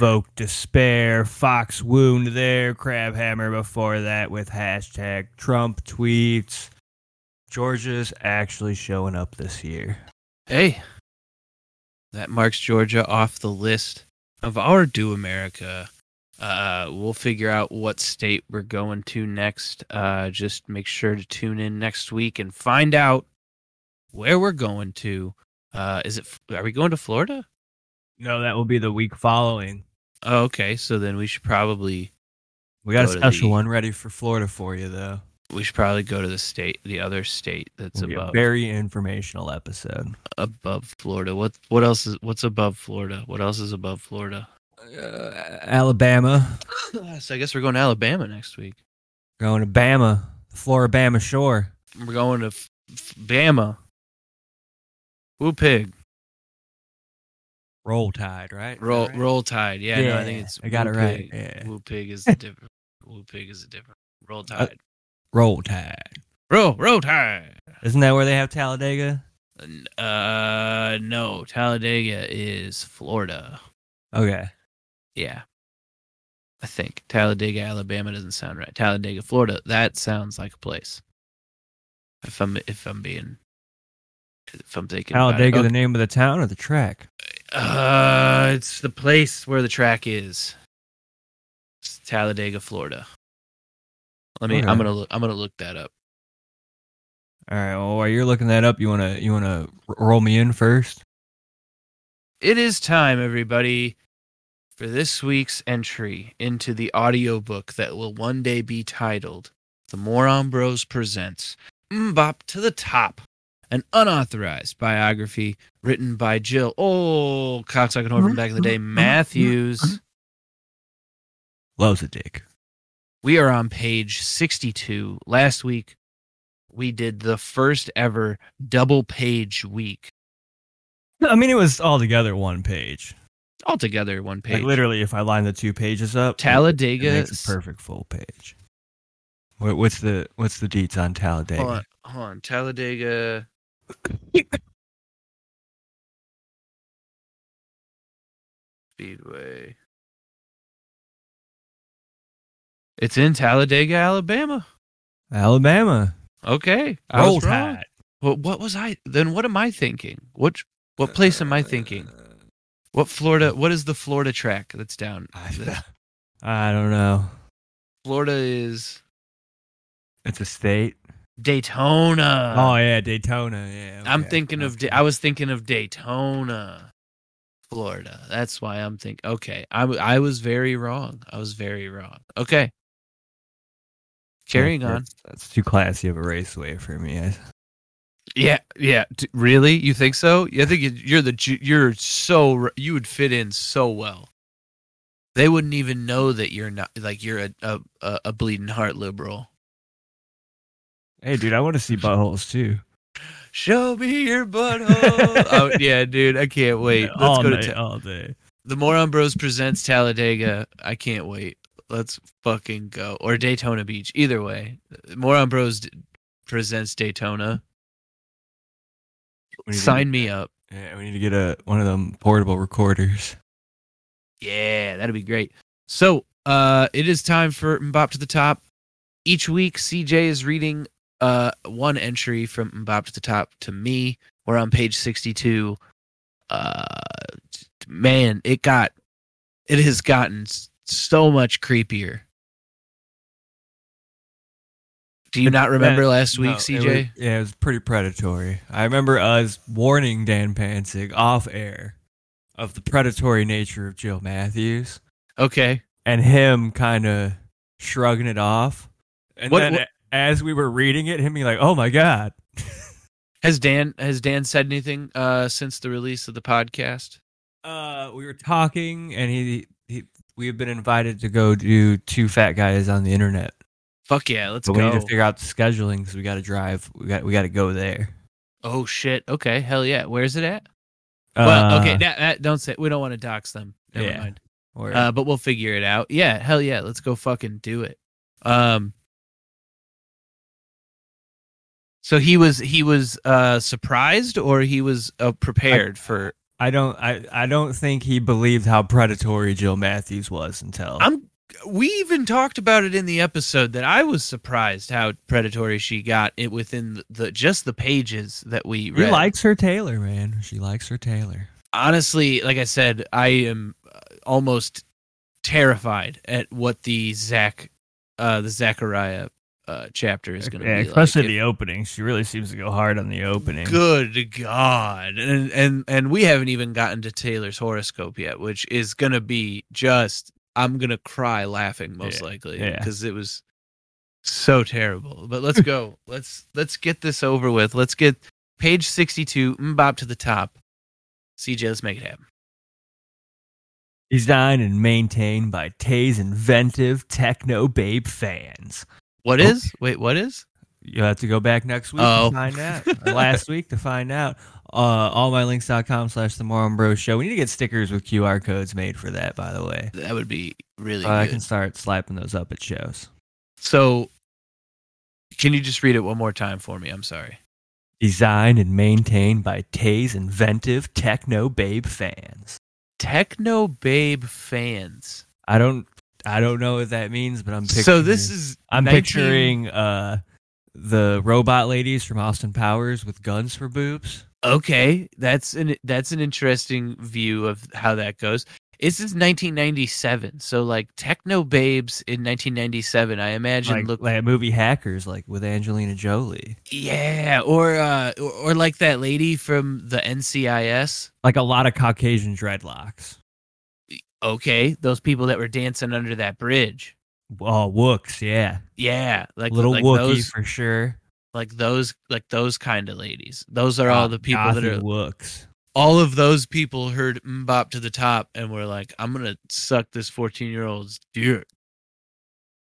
Invoke despair. Fox wound there. Crab Hammer before that with hashtag Trump tweets. Georgia's actually showing up this year. Hey, that marks Georgia off the list of our Do America. Uh, we'll figure out what state we're going to next. Uh, just make sure to tune in next week and find out where we're going to. Uh, is it? Are we going to Florida? No, that will be the week following. Oh, okay. So then we should probably We got Go a special the- one ready for Florida for you, though. we should probably go to the state, the other state that's It'll be a above very informational episode. above Florida. What what else is what's above Florida? What else is above Florida? Uh, Alabama, so I guess we're going to Alabama next week. going to Bama, the Florida Bama Shore. We're going to F- F- Bama. Woo pig. Roll Tide, right? Roll Right? roll tide. Yeah, no, I think it's I got Woo it right, Pig. yeah. Woo pig is a different. Woo pig is a different. Roll Uh, tide. Roll Tide. roll roll tide. Isn't that where they have Talladega? Uh, no, Talladega is Florida. Okay. Yeah. I think Talladega, Alabama doesn't sound right. Talladega, Florida, that sounds like a place. If I'm if I'm being if I'm thinking about it. Talladega, the name of the town or the track? Uh, it's the place where the track is. It's Talladega, Florida. Let me. Okay. I'm gonna look. I'm gonna look that up. All right. Well, while you're looking that up, you wanna you wanna roll me in first? It is time, everybody, for this week's entry into the audiobook that will one day be titled The Moron Bros Presents MMMBop to the Top, an unauthorized biography written by Jill, oh, cocksucking over back in the day, Matthews. Loves a dick. We are on page 62. Last week, we did the first ever double page week. I mean, it was all together one page. Altogether, one page. Like literally, if I line the two pages up, it Talladega. makes a perfect full page. What, what's the what's the deets on Talladega? Hold on, hold on. Talladega. Speedway. It's in Talladega, Alabama. Alabama. Okay. I Roll was wrong. Tide. Well, what was I? Then what am I thinking? What what place am I uh, thinking? What Florida? What is the Florida track that's down? I, I don't know. Florida is It's a state. Daytona. oh yeah, Daytona. Yeah. I'm okay, thinking of. Da- I was thinking of Daytona, Florida. That's why I'm thinking. Okay, I w- I was very wrong. I was very wrong. Okay. Carrying on. That's, that's too classy of a raceway for me. I, Yeah, yeah. Really? You think so? I think you- you're the you're so you would fit in so well. They wouldn't even know that you're not like you're a, a, a bleeding heart liberal. Hey, dude, I want to see buttholes too. Show me your butthole. oh yeah, dude, I can't wait. Let's all go to night, Ta- all day. the Moron Bros presents Talladega. I can't wait. Let's fucking go or Daytona Beach. Either way, Moron Bros d- presents Daytona. We need to Sign get- me up. Yeah, we need to get a one of them portable recorders. Yeah, that'd be great. So, uh, it is time for MMMBop to the Top. Each week, CJ is reading uh one entry from Bob to the Top to me. We're on page sixty-two. Uh, man, it got, it has gotten so much creepier. Do you not remember last week, No, it CJ? was- yeah, it was pretty predatory. I remember us warning Dan Pansig off air of the predatory nature of Jill Matthews okay. and him kind of shrugging it off. And What- then what- as we were reading it, him being like, "Oh my god." Has Dan has Dan said anything uh since the release of the podcast? Uh, we were talking, and he he we have been invited to go do two fat guys on the internet, Fuck yeah, let's but we need to figure out the scheduling because we got to drive. We got we got to go there. Oh shit. Okay. Hell yeah. Where's it at? well, Uh, okay. That, that don't say. We don't want to dox them. Never Yeah. mind. or- Uh, but we'll figure it out. Yeah. Hell yeah. Let's go fucking do it. Um. So he was he was uh surprised or he was uh, prepared for I don't I, I don't think he believed how predatory Jill Matthews was until I'm. We even talked about it in the episode that I was surprised how predatory she got it within the, the just the pages that we he read. likes her Taylor, man. She likes her Taylor. honestly, like I said, I am uh, almost terrified at what the Zach, uh, the Zachariah uh, chapter is going to Yeah, be especially like. the opening. She really seems to go hard on the opening. Good God, and and and we haven't even gotten to Taylor's horoscope yet, which is going to be just. I'm gonna cry laughing most Yeah, likely yeah. because it was so terrible. But let's go. let's let's get this over with. Let's get page 62. MMMBop to the top. CJ, let's make it happen. Designed and maintained by Tay's inventive techno babe fans. What Oh. Wait, what is? You'll have to go back next week Oh. to find out. last week to find out. Uh, allmylinks.com slash the Moron Bros show. We need to get stickers with QR codes made for that, by the way. That would be really So I can start slapping those up at shows. So, can you just read it one more time for me? I'm sorry. Designed and maintained by Tay's inventive techno babe fans. Techno Babe fans. I don't I don't know what that means, but I'm picturing So this is I'm 19 picturing uh the robot ladies from Austin Powers with guns for boobs. Okay, that's an that's an interesting view of how that goes. This is 1997, so like Techno Babes in 1997. I imagine Like, look, like movie hackers like with Angelina Jolie. yeah, or uh, or, or like that lady from the NCIS. Like a lot of Caucasian dreadlocks. Okay, those people that were dancing under that bridge. Oh, Wooks, yeah. Yeah, like Little like Wookie those, for sure. like those, like those kind of ladies. Those are all ah, the people that Gothy are. Wooks. All of those people heard "MMMBop" to the top and were like, "I'm gonna suck this 14 year old's dick."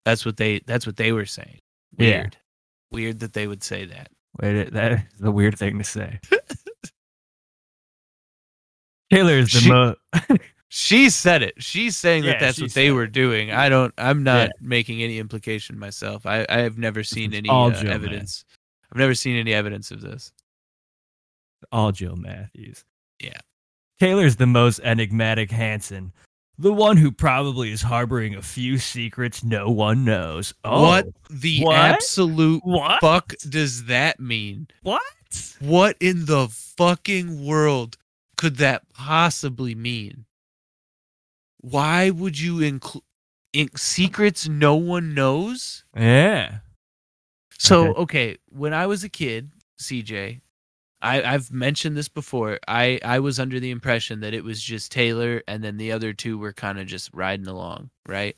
That's what they. That's what they were saying. Yeah. Weird. Weird that they would say that. Wait, that is a weird thing to say. Taylor is the She- mo She said it. She's saying Yeah, that that's what they it. were doing. I don't. I'm not making any implication myself. I. I have never seen any uh, Jill, man. evidence. I've never seen any evidence of this. all Jill Matthews. Yeah. Taylor's the most enigmatic Hanson. The one who probably is harboring a few secrets no one knows. Oh, What the What? absolute What? fuck does that mean? What? What in the fucking world could that possibly mean? Why would you include in- secrets no one knows? Yeah. So, Okay. okay, when I was a kid, CJ, I, I've mentioned this before. I, I was under the impression that it was just Taylor and then the other two were kind of just riding along, right?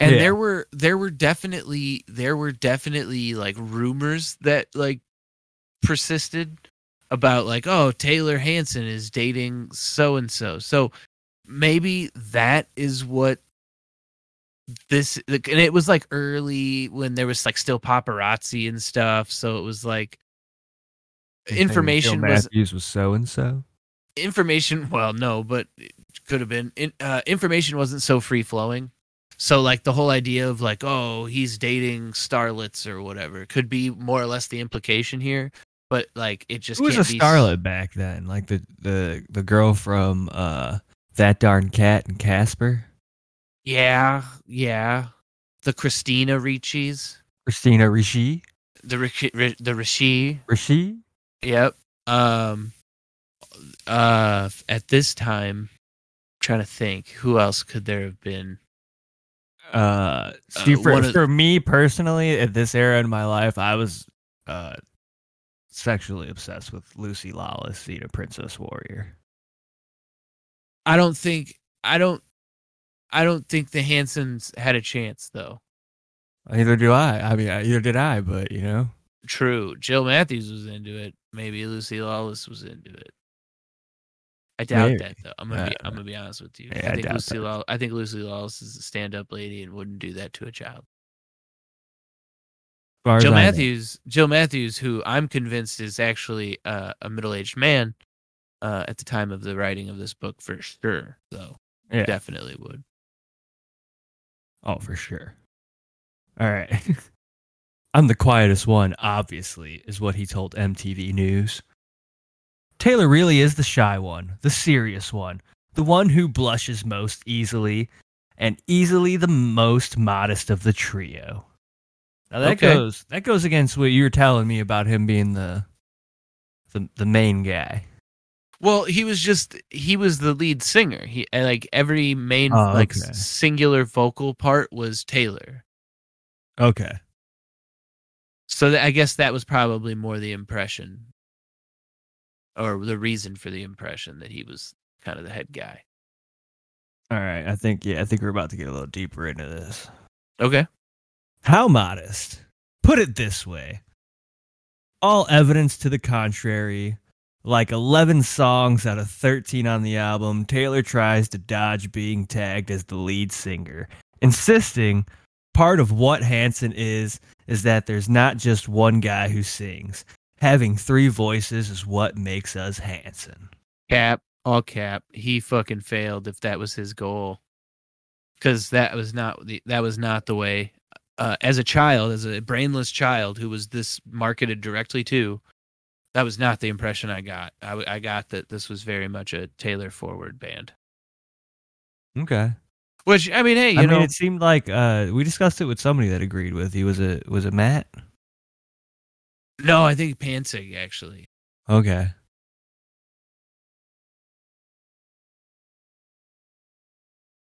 And Yeah. there were there were definitely there were definitely like rumors that like persisted about like oh Taylor Hanson is dating so and so. So maybe that is what this and it was like early when there was like still paparazzi and stuff so it was like information was Matthews was so and so. information well no but it could have been uh, information wasn't so free flowing so like the whole idea of like oh he's dating starlets or whatever could be more or less the implication here but like it just Who was a be starlet back then? Like the the the girl from uh that darn cat and Casper, yeah yeah the christina ricci's Christina Ricci. the Ricci, Ri- the Rishi Ricci. Yep. Um uh at this time trying to think who else could there have been? Uh, see, Uh, for, of- for me personally, at this era in my life, I was uh sexually obsessed with Lucy Lawless, the Princess Warrior. I don't think I don't I don't think the Hansons had a chance though. Neither do I. I mean, either did I, but you know, True. Jill Matthews was into it. Maybe Lucy Lawless was into it. I doubt Maybe. that though. I'm gonna be Uh, I'm gonna be honest with you. yeah, I I think doubt Lucy that. Law I think Lucy Lawless is a stand up lady and wouldn't do that to a child. Far as Jill I know. Matthews, Jill Matthews, who I'm convinced is actually uh, a middle-aged man uh, at the time of the writing of this book, for sure. Though, Yeah. definitely would. Oh, for sure. All right. I'm the quietest one, obviously, is what he told MTV News. Taylor really is the shy one, the serious one, the one who blushes most easily, and easily the most modest of the trio. Now that Okay. goes that goes against what you were telling me about him being the the the main guy. Well, he was just he was the lead singer. He like every main Oh, like okay. singular vocal part was Taylor. Okay. So th- I guess that was probably more the impression or the reason for the impression that he was kind of the head guy. All right. I think yeah, I think we're about to get a little deeper into this. Okay. How modest? Put it this way. All evidence to the contrary, like 11 songs out of 13 on the album, Taylor tries to dodge being tagged as the lead singer, insisting part of what Hanson is is that there's not just one guy who sings. Having three voices is what makes us Hanson. Cap, all cap. He fucking failed if that was his goal. Cuz that was not the that was not the way uh, as a child, as a brainless child who was this marketed directly to, that was not the impression I got. I got that this was very much a Taylor forward band. Okay. Which I mean, hey, you I know, mean, it seemed like uh, we discussed it with somebody that agreed with you. Was it was it Matt? no, I think Pansig actually. Okay.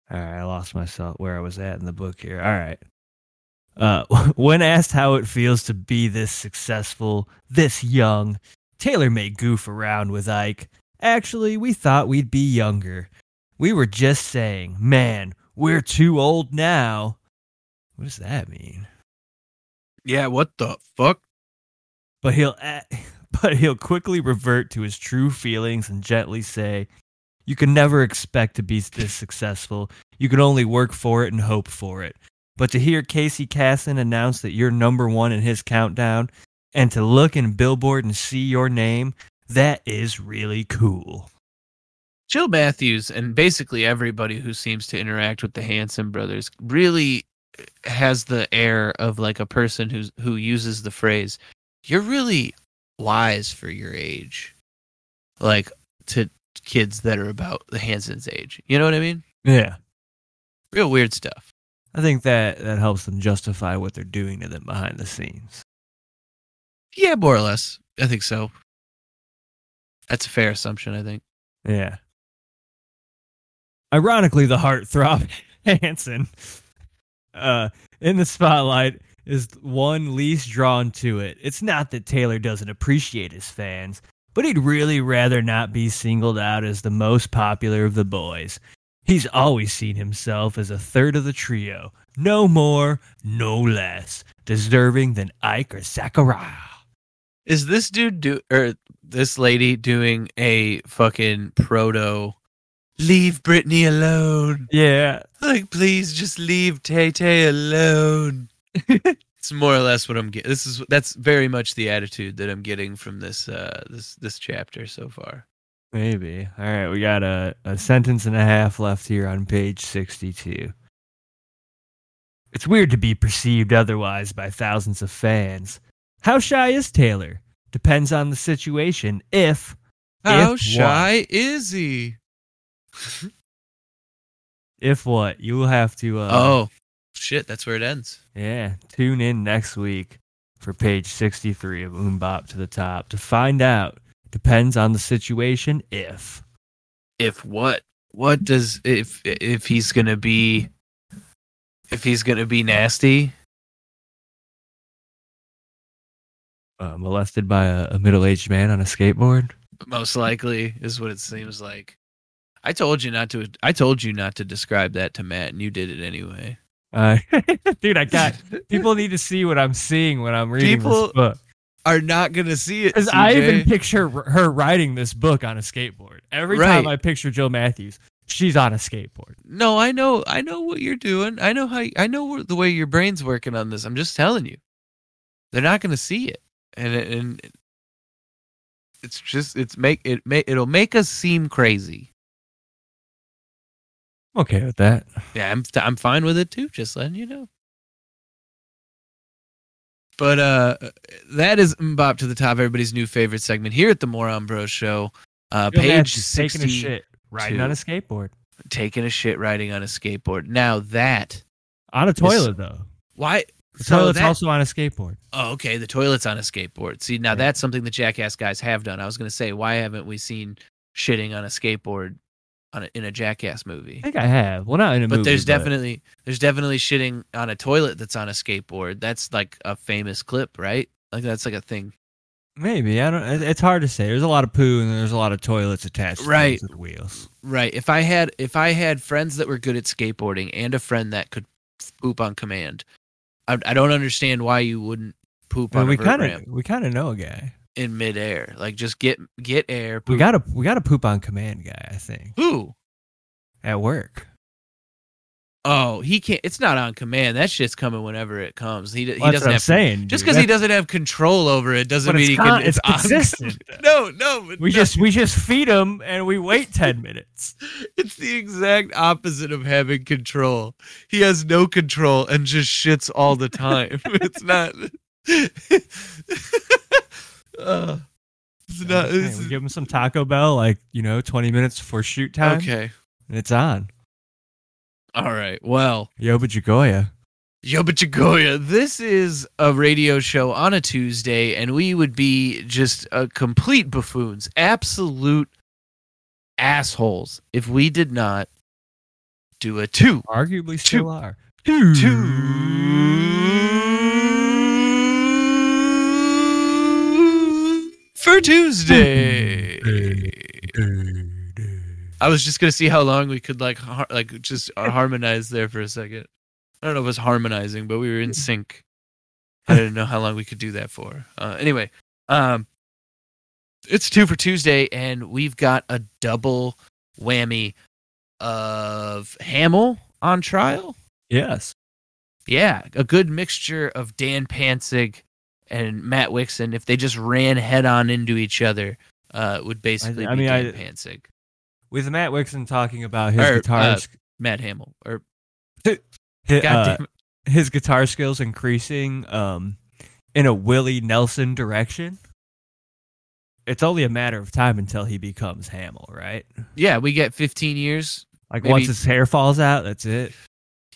All right, I lost myself where I was at in the book here. All right. Uh, when asked how it feels to be this successful, this young, Taylor may goof around with Ike. Actually, we thought we'd be younger. We were just saying, man, we're too old now. What does that mean? Yeah, what the fuck? but he'll but he'll quickly revert to his true feelings and gently say you can never expect to be this successful you can only work for it and hope for it but to hear casey kasem announce that you're number one in his countdown and to look in billboard and see your name that is really cool Jill Matthews and basically everybody who seems to interact with the Hanson brothers really has the air of like a person who's who uses the phrase "You're really wise for your age," like to kids that are about the Hanson's age. You know what I mean? yeah Real weird stuff. I think that that helps them justify what they're doing to them behind the scenes Yeah, more or less. I think so. That's a fair assumption. I think. Yeah. Ironically, the heartthrob Hanson uh, in the spotlight is one least drawn to it. It's not that Taylor doesn't appreciate his fans, but he'd really rather not be singled out as the most popular of the boys. He's always seen himself as a third of the trio, no more, no less, deserving than Ike or Zachariah. Is this dude do or this lady doing a fucking proto? Leave Britney alone. Yeah, Like, please just leave Tay Tay alone. it's more or less what I'm getting. This is that's very much the attitude that I'm getting from this uh this this chapter so far. Maybe. All right, we got a, a sentence and a half left here on page 62. It's weird to be perceived otherwise by thousands of fans. How shy is Taylor? Depends on the situation. If How If shy is he? if what? You will have to uh oh, shit! That's where it ends. yeah, tune in next week for page 63 of MMMBop to the top to find out. Depends on the situation if. If what? What does if if he's gonna be? If he's gonna be nasty? Uh, molested by a, a middle-aged man on a skateboard. Most likely is what it seems like. I told you not to. I told you not to describe that to Matt, and you did it anyway. Uh, dude, I got people need to see what I'm seeing when I'm reading People this book. Are not gonna see it. Because I even picture her riding this book on a skateboard. Every Right. time I picture Joe Matthews, she's on a skateboard. No, I know. I know what you're doing. I know how. I know the way your brain's working on this. I'm just telling you, they're not going to see it, and and it's just it's make it make it'll make us seem crazy. I'm okay with that. Yeah, I'm I'm fine with it too. Just letting you know. But uh, that is MMMBop to the top, everybody's new favorite segment here at the Moron Bros Show. Uh, page sixty, taking a shit riding on a skateboard taking a shit riding on a skateboard. Now that on a toilet though. why? The so toilet's that- also on a skateboard. Oh, okay. The toilet's on a skateboard. See, now Yeah. that's something the Jackass guys have done. I was going to say, why haven't we seen shitting on a skateboard a, in a Jackass movie? I think I have. Well, not in a movie. But movie. there's definitely there's definitely shitting on a toilet that's on a skateboard. That's like a famous clip, right? Like that's like a thing. maybe I don't. It's hard to say. There's a lot of poo and there's a lot of toilets attached. to Right. wheels. Right. If I had if I had friends that were good at skateboarding and a friend that could poop on command, I, I don't understand why you wouldn't poop on we kind of we kind of know a guy. In midair. Like just get get air. We got a we got a poop on command guy. I think who? at work. Oh, he can't. It's not on command. That shit's coming whenever it comes. He, d- he doesn't have saying. just because he doesn't have control over it doesn't mean he con- can. it's on- consistent. no, no. But we no, just we just feed him and we wait ten minutes. It's the exact opposite of having control. He has no control and just shits all the time. it's not. Uh, it's not. It's- we give him some Taco Bell, like you know, twenty minutes before shoot time, okay. and it's on. All right. Well, Yoba Jagoya. Yoba Chagoya, this is a radio show on a Tuesday, and we would be just a complete buffoons, absolute assholes, if we did not do a two. Arguably still Two. are. Two for Tuesday. I was just gonna see how long we could like har- like just harmonize there for a second. I don't know if it was harmonizing, but we were in sync. I didn't know how long we could do that for. Uh, anyway, um, it's two for Tuesday, and we've got a double whammy of Hamell on trial. Yes. Yeah, a good mixture of Dan Pansig and Matt Wixon. If they just ran head on into each other, uh, would basically I be mean, Dan I- Pansig, With Matt Wixon talking about his Or, guitar, uh, sk- Matt Hamell, or hi- God uh, his guitar skills increasing um, in a Willie Nelson direction. It's only a matter of time until he becomes Hamell, right? Yeah, we get 15 years. Like Maybe- once his hair falls out, that's it.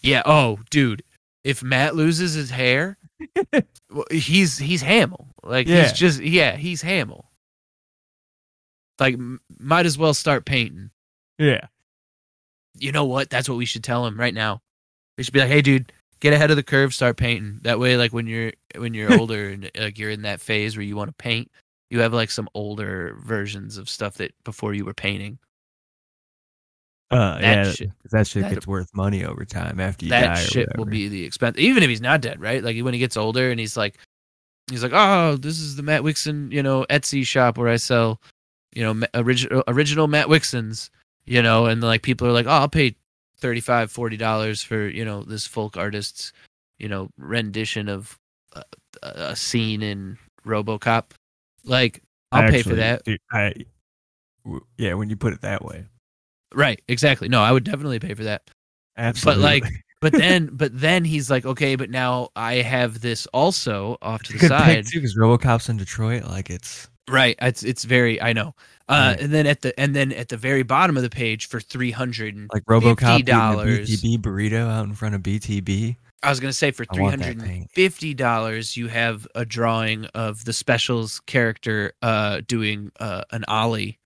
Yeah. Oh, dude, if Matt loses his hair, well, he's he's Hamell. Like Yeah. he's just yeah, he's Hamell. Like m- might as well start painting. Yeah. You know what? That's what we should tell him right now. We should be like, "Hey, dude, get ahead of the curve, start painting." That way, like when you're when you're older and like you're in that phase where you want to paint, you have like some older versions of stuff that before you were painting. Uh, That yeah, shit- that shit that- gets worth money over time after you that die. or shit will be the expense even if he's not dead right? Like when he gets older and he's like he's like oh this is the matt wixon you know etsy shop where i sell you know original original matt wixons you know? And like people are like oh i'll pay 35 40 dollars for you know this folk artist's you know rendition of a, a scene in robocop. Like i'll pay for that. dude, I, w- yeah, when you put it that way, right exactly no i would definitely pay for that absolutely. But like, but then but then he's like okay but now i have this also off to the side too, because RoboCop's in Detroit. Like it's right it's it's very i know uh Right. and then at the and then at the very bottom of the page for 300 and like RoboCop $50. BTB burrito out in front of BTB. i was gonna say for I want that paint. $350 you have a drawing of the specials character uh doing uh an ollie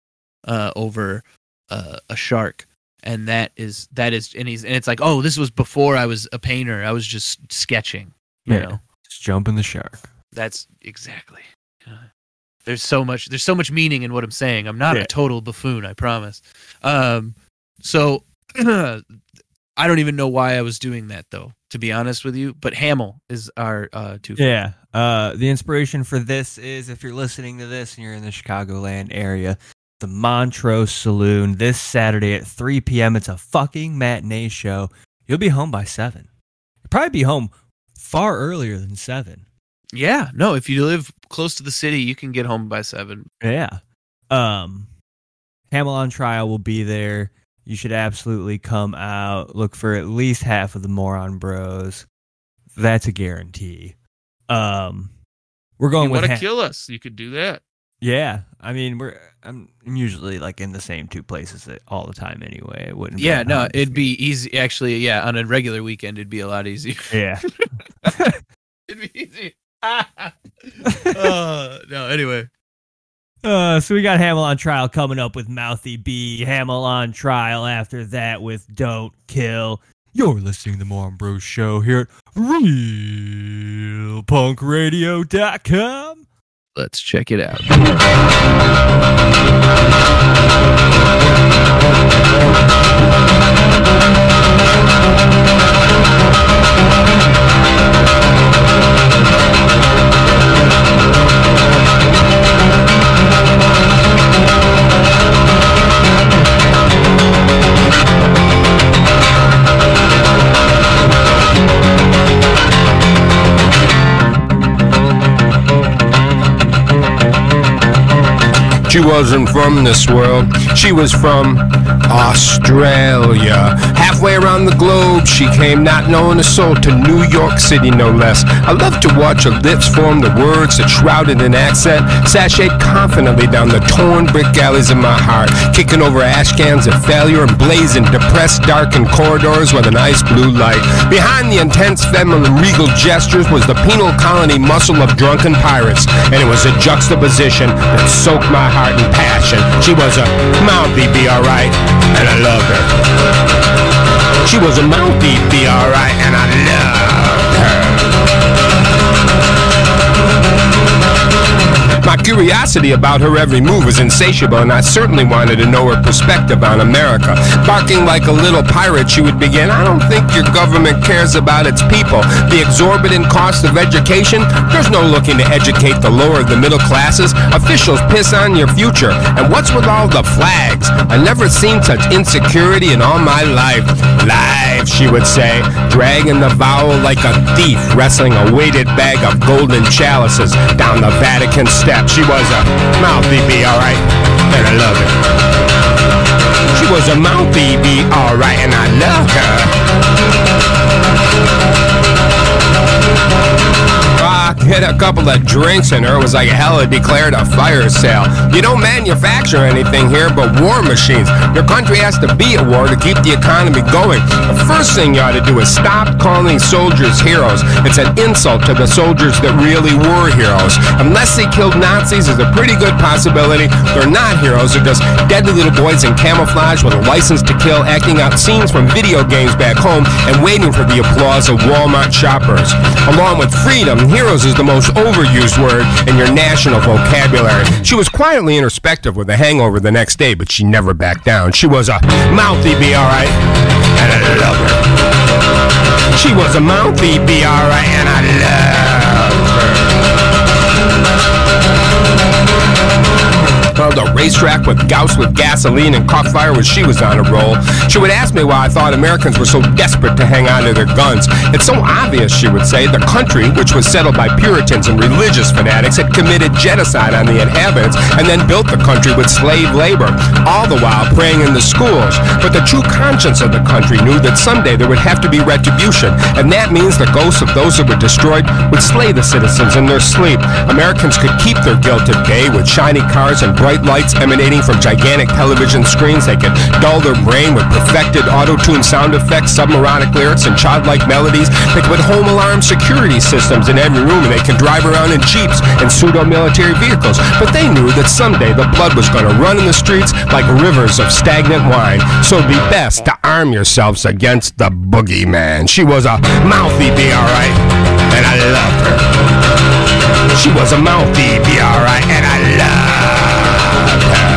uh over uh, a shark and that is that is and he's and it's like oh this was before i was a painter i was just sketching you Yeah. know Just jumping the shark. That's exactly. Uh, there's so much. There's so much meaning in what I'm saying. I'm not Yeah. a total buffoon. I promise. Um, so I don't even know why I was doing that though. To be honest with you, but Hamell is our uh, two. Yeah. Uh, the inspiration for this is if you're listening to this and you're in the Chicagoland area, the Montrose Saloon this Saturday at 3 p.m. It's a fucking matinee show. You'll be home by 7. You'll probably be home far earlier than 7. Yeah. No, if you live close to the city, you can get home by seven. Yeah. Um, Hamell on trial will be there. You should absolutely come out. Look for at least half of the moron bros. That's a guarantee. Um, we're You going with want to Ha- kill us? You could do that. Yeah, I mean we're I'm usually like in the same two places all the time anyway. It wouldn't. be Yeah, no, it'd be easy. Actually, yeah, on a regular weekend, it'd be a lot easier. yeah. it'd be easy. uh, no, anyway. Uh, so we got Hamell on trial coming up with Mouthy B. Hamell on trial after that with Don't Kill. You're listening to the Moron Bros Show here at RealPunkRadio.com. Let's check it out. She wasn't from this world. She was from Australia. Halfway around the globe, she came not knowing a soul to New York City, no less. I love to watch her lips form the words that shrouded an accent, sashayed confidently down the torn brick alleys of my heart, kicking over ash cans of failure and blazing depressed, darkened corridors with an ice blue light. Behind the intense feminine regal gestures was the penal colony muscle of drunken pirates, and it was a juxtaposition that soaked my heart in passion. She was a mouthy, be alright, and I loved her. She was a mouthy, be alright, and I loved her. My curiosity about her every move was insatiable, and I certainly wanted to know her perspective on America. Barking like a little pirate, she would begin, I don't think your government cares about its people. The exorbitant cost of education, there's no looking to educate the lower of the middle classes. Officials piss on your future. And what's with all the flags? I never seen such insecurity in all my life. Life, she would say, dragging the vowel like a thief, wrestling a weighted bag of golden chalices down the Vatican steps. She was a mouthy bee, alright, and I love her. She was a mouthy bee, alright, and I love her. I hit a couple of drinks and her. It was like hell had declared a fire sale. You don't manufacture anything here but war machines. Your country has to be at war to keep the economy going. The first thing you ought to do is stop calling soldiers heroes. It's an insult to the soldiers that really were heroes. Unless they killed Nazis, there's a pretty good possibility they're not heroes. They're just deadly little boys in camouflage with a license to kill, acting out scenes from video games back home and waiting for the applause of Walmart shoppers. Along with freedom, heroes is the most overused word in your national vocabulary. She was quietly introspective with a hangover the next day, but she never backed down. She was a mouthy be alright, and I love her. She was a mouthy be alright, and I love her. Uh, the racetrack with gauss with gasoline and caught fire when she was on a roll. She would ask me why I thought Americans were so desperate to hang on to their guns. It's so obvious, she would say, the country, which was settled by Puritans and religious fanatics, had committed genocide on the inhabitants and then built the country with slave labor, all the while praying in the schools. But the true conscience of the country knew that someday there would have to be retribution, and that means the ghosts of those that were destroyed would slay the citizens in their sleep. Americans could keep their guilt at bay with shiny cars and bright lights emanating from gigantic television screens. They could dull their brain with perfected auto-tuned sound effects, submaronic lyrics, and childlike melodies. They could put home alarm security systems in every room, and they could drive around in jeeps and pseudo-military vehicles. But they knew that someday the blood was going to run in the streets like rivers of stagnant wine. So it'd be best to arm yourselves against the boogeyman. She was a mouthy alright, and I loved her. She was a mouthy bee, alright, and I loved her.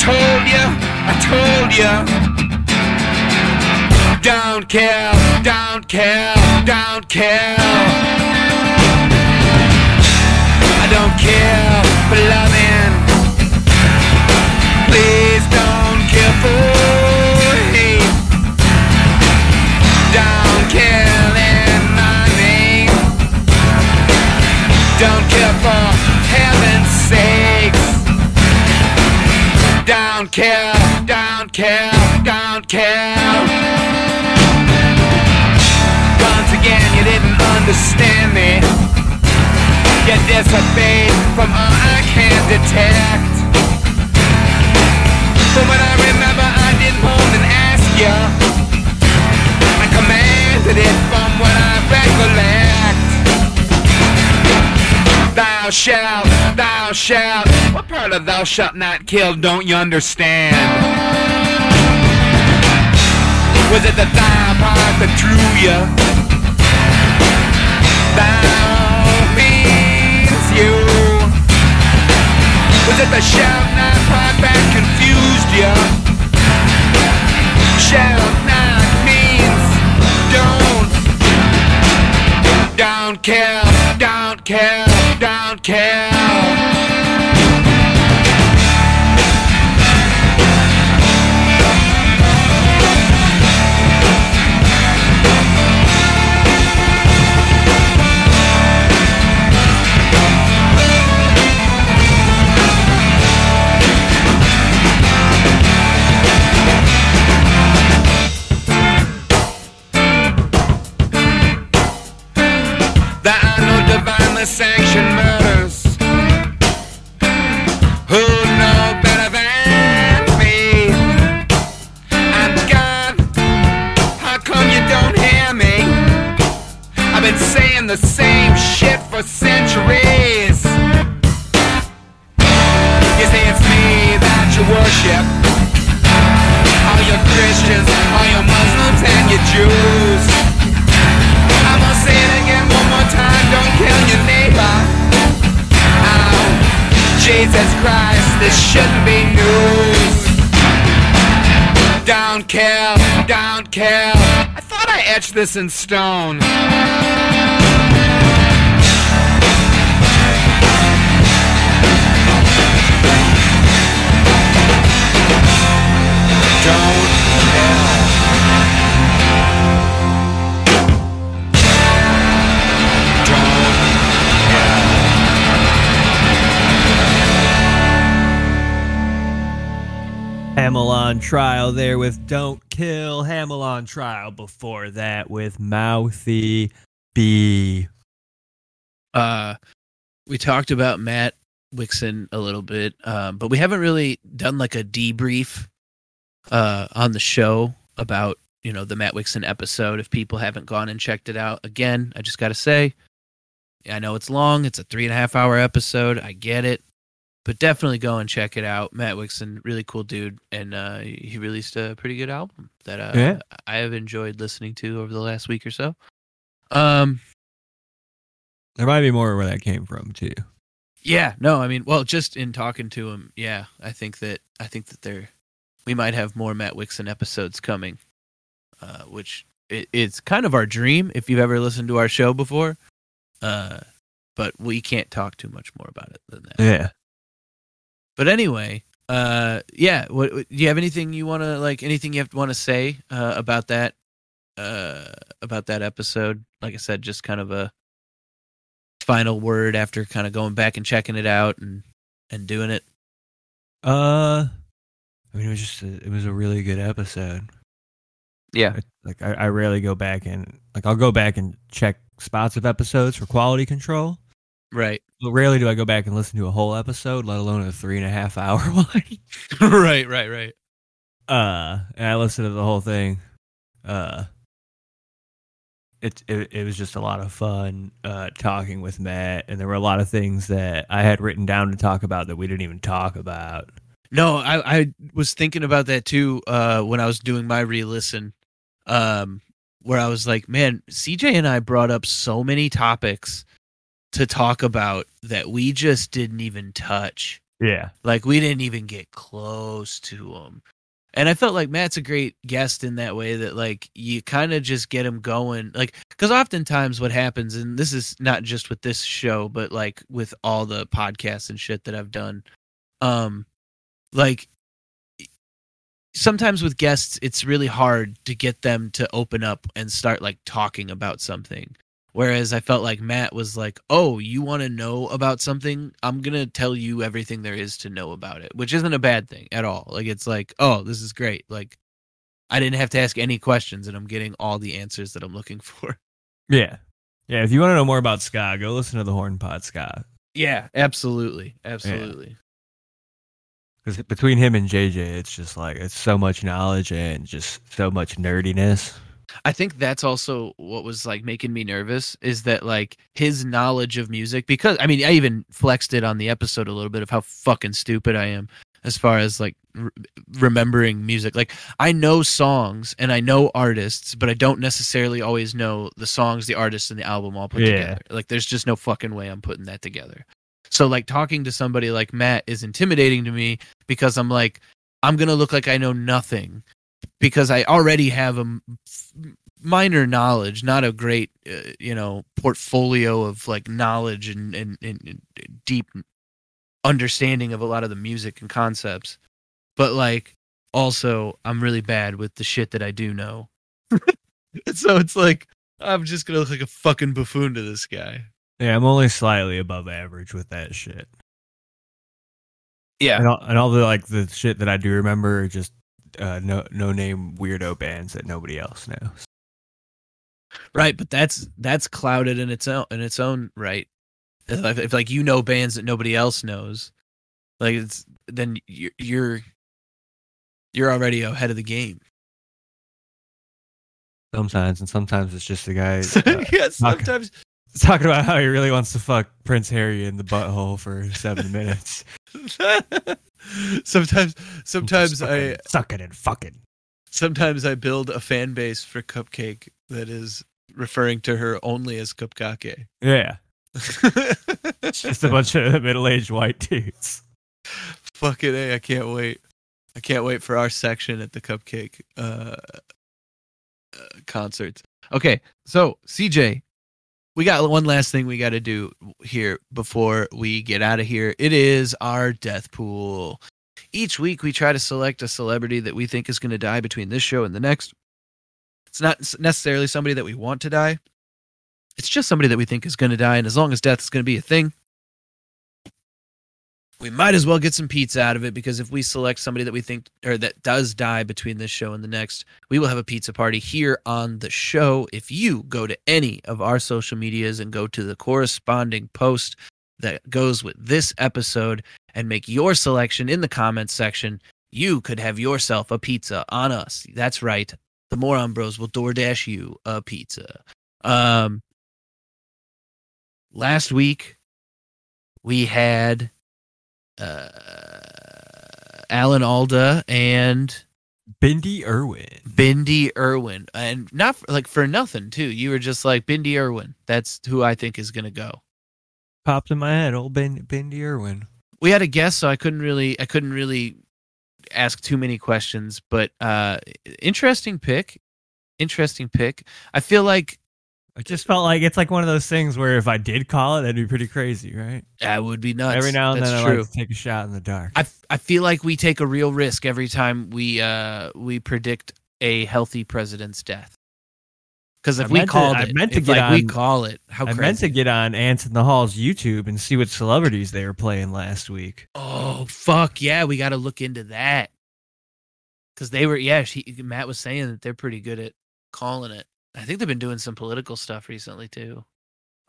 Told you, I told you. Don't kill, don't kill, don't kill. I don't kill for loving. Please don't kill for hate. Don't kill in my name. Don't kill for Don't care, don't kill, don't care. Once again, you didn't understand me. You disobeyed from all I can detect. From what I remember, I did more than ask you. I commanded it from what I recollect. Thou shalt, thou shalt. What part of thou shalt not kill don't you understand? Was it the thou part that drew you? Thou means you. Was it the shalt not part that confused you? Shalt not Don't care, don't care, don't kill. Your Christians, all your Muslims, and your Jews. I'm gonna say it again one more time. Don't kill your neighbor. Ow. Jesus Christ, this shouldn't be news. Don't kill, don't kill. I thought I etched this in stone. Hamell on trial there with Don't Kill. Hamell on trial before that with Mouthy B. uh we talked about Matt Wixon a little bit, um, but we haven't really done like a debrief uh on the show about you know the Matt Wixon episode. If people haven't gone and checked it out, again, I just got to say, I know it's long. It's a three and a half hour episode. I get it, but definitely go and check it out. Matt Wixon, really cool dude, and uh, he released a pretty good album that uh, Yeah. I have enjoyed listening to over the last week or so. Um, There might be more where that came from too. Yeah, no, I mean, well, just in talking to him, yeah, I think that I think that there we might have more Matt Wixon episodes coming, uh, which it, it's kind of our dream if you've ever listened to our show before, uh, but we can't talk too much more about it than that. Yeah. But anyway, uh, yeah, what, what- do you have anything you want to like? Anything you have want to say uh, about that? Uh, about that episode? Like I said, just kind of a final word after kind of going back and checking it out and and doing it. Uh, I mean, it was just a, it was a really good episode. Yeah, I- Like I, I rarely go back and like I'll go back and check spots of episodes for quality control. right, But rarely do I go back and listen to a whole episode, let alone a three and a half hour one. right, right, right. uh and i listened to the whole thing uh it, it it was just a lot of fun uh talking with matt and there were a lot of things that i had written down to talk about that we didn't even talk about No, I I was thinking about that too uh, when I was doing my re-listen, um, where I was like, man, CJ and I brought up so many topics to talk about that we just didn't even touch. yeah Like we didn't even get close to them. And I felt like Matt's a great guest in that way that like you kind of just get him going. Like cuz oftentimes what happens and this is not just with this show but like with all the podcasts and shit that I've done um like sometimes with guests it's really hard to get them to open up and start like talking about something whereas i felt like matt was like oh you want to know about something i'm gonna tell you everything there is to know about it which isn't a bad thing at all like it's like oh this is great like i didn't have to ask any questions and i'm getting all the answers that i'm looking for Yeah. Yeah. If you want to know more about ska, go listen to the Horn Pod Ska. yeah absolutely absolutely Because between him and JJ, it's just like it's so much knowledge and just so much nerdiness. I think that's also what was like making me nervous is that like his knowledge of music because I mean I even flexed it on the episode a little bit of how fucking stupid I am as far as like re- remembering music. Like I know songs and I know artists but I don't necessarily always know the songs the artists and the album all put Yeah. together. Like there's just no fucking way I'm putting that together. So like talking to somebody like Matt is intimidating to me because I'm like I'm going to look like I know nothing because I already have a minor knowledge, not a great, uh, you know, portfolio of like knowledge and, and, and, deep understanding of a lot of the music and concepts. But like, also, I'm really bad with the shit that I do know. So it's like, I'm just going to look like a fucking buffoon to this guy. Yeah, I'm only slightly above average with that shit. Yeah. And all, and all the like the shit that I do remember are just uh, no no name weirdo bands that nobody else knows. Right, but that's that's clouded in its own in its own right. If, if like you know bands that nobody else knows, like it's then you're you're you're already ahead of the game. Sometimes, and sometimes it's just the guy uh, yeah, sometimes talking about how he really wants to fuck Prince Harry in the butthole for seven minutes. sometimes sometimes I sucking and fucking. sometimes I build a fan base for Cupcake that is referring to her only as Cupcake. Yeah, it's just a bunch of middle-aged white dudes. Fucking A, I can't wait. I can't wait for our section at the Cupcake uh, uh concerts. Okay, so CJ, we got one last thing we got to do here before we get out of here. It is our death pool. Each week we try to select a celebrity that we think is going to die between this show and the next. It's not necessarily somebody that we want to die. It's just somebody that we think is going to die and as long as death is going to be a thing, we might as well get some pizza out of it because if we select somebody that we think or that does die between this show and the next, we will have a pizza party here on the show. If you go to any of our social medias and go to the corresponding post that goes with this episode and make your selection in the comments section, you could have yourself a pizza on us. That's right. The Moron Bros will DoorDash you a pizza. Um, last week we had uh, Alan Alda and Bindi Irwin. Bindi Irwin, and not for, like for nothing too. You were just like Bindi Irwin. That's who I think is gonna go. Popped in my head, old ben, Bindi Irwin. We had a guest, so I couldn't really, I couldn't really ask too many questions. But uh interesting pick, interesting pick. I feel like I just felt like it's like one of those things where if I did call it, that'd be pretty crazy, right? that would be nuts. Every now and That's then, I true. like to take a shot in the dark. I, I feel like we take a real risk every time we uh we predict a healthy president's death. Because if I we meant to- called I it, meant to get like we call it, how I crazy? meant to get on Ants in the Hall's YouTube and see what celebrities they were playing last week. Oh fuck yeah, we got to look into that. Because they were, yeah. She, Matt was saying that they're pretty good at calling it. I think they've been doing some political stuff recently too.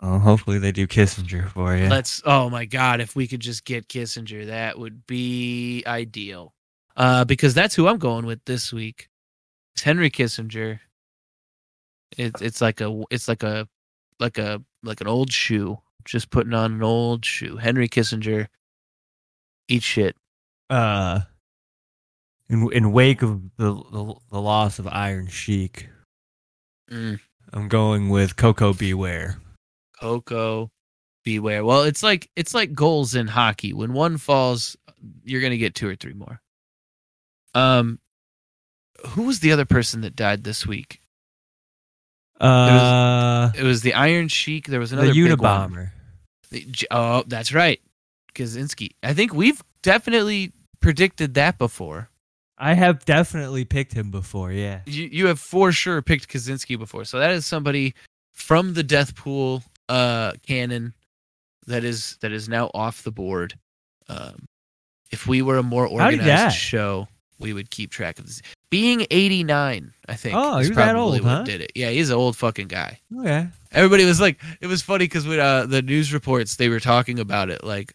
Oh, hopefully they do Kissinger for you. Let's. Oh my god, if we could just get Kissinger, that would be ideal. Uh, because that's who I'm going with this week. It's Henry Kissinger. It's it's like a it's like a like a like an old shoe. Just putting on an old shoe. Henry Kissinger. Eat shit. uh, in in wake of the the, the loss of Iron Sheik, Mm. I'm going with Koko B. Ware. Coco, beware. Well, it's like it's like goals in hockey. When one falls, you're gonna get two or three more. Um, who was the other person that died this week? Uh, It was the Iron Sheik. There was the another one. Unabomber. The Oh, that's right, Kaczynski. I think we've definitely predicted that before. I have definitely picked him before. Yeah. You you have for sure picked Kaczynski before, so that is somebody from the Death Pool uh, canon that is that is now off the board. Um, if we were a more How did he die? organized show, we would keep track of this. Being 89, I think. Oh, he's that old, what huh? Did it? Yeah, he's an old fucking guy. Okay. Everybody was like, it was funny because when uh, the news reports they were talking about it, like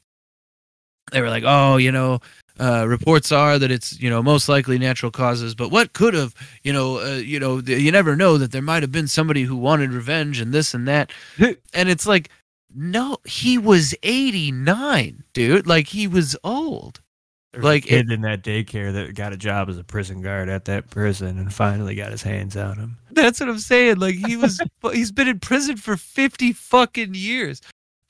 they were like, oh, you know, uh, reports are that it's you know most likely natural causes, but what could have, you know, uh, you know, th- you never know that there might have been somebody who wanted revenge and this and that, and it's like, no, he was eighty nine, dude, like he was old. There was a Like, kid in that daycare that got a job as a prison guard at that prison and finally got his hands on him. That's what I'm saying. Like he was, he's been in prison for 50 fucking years.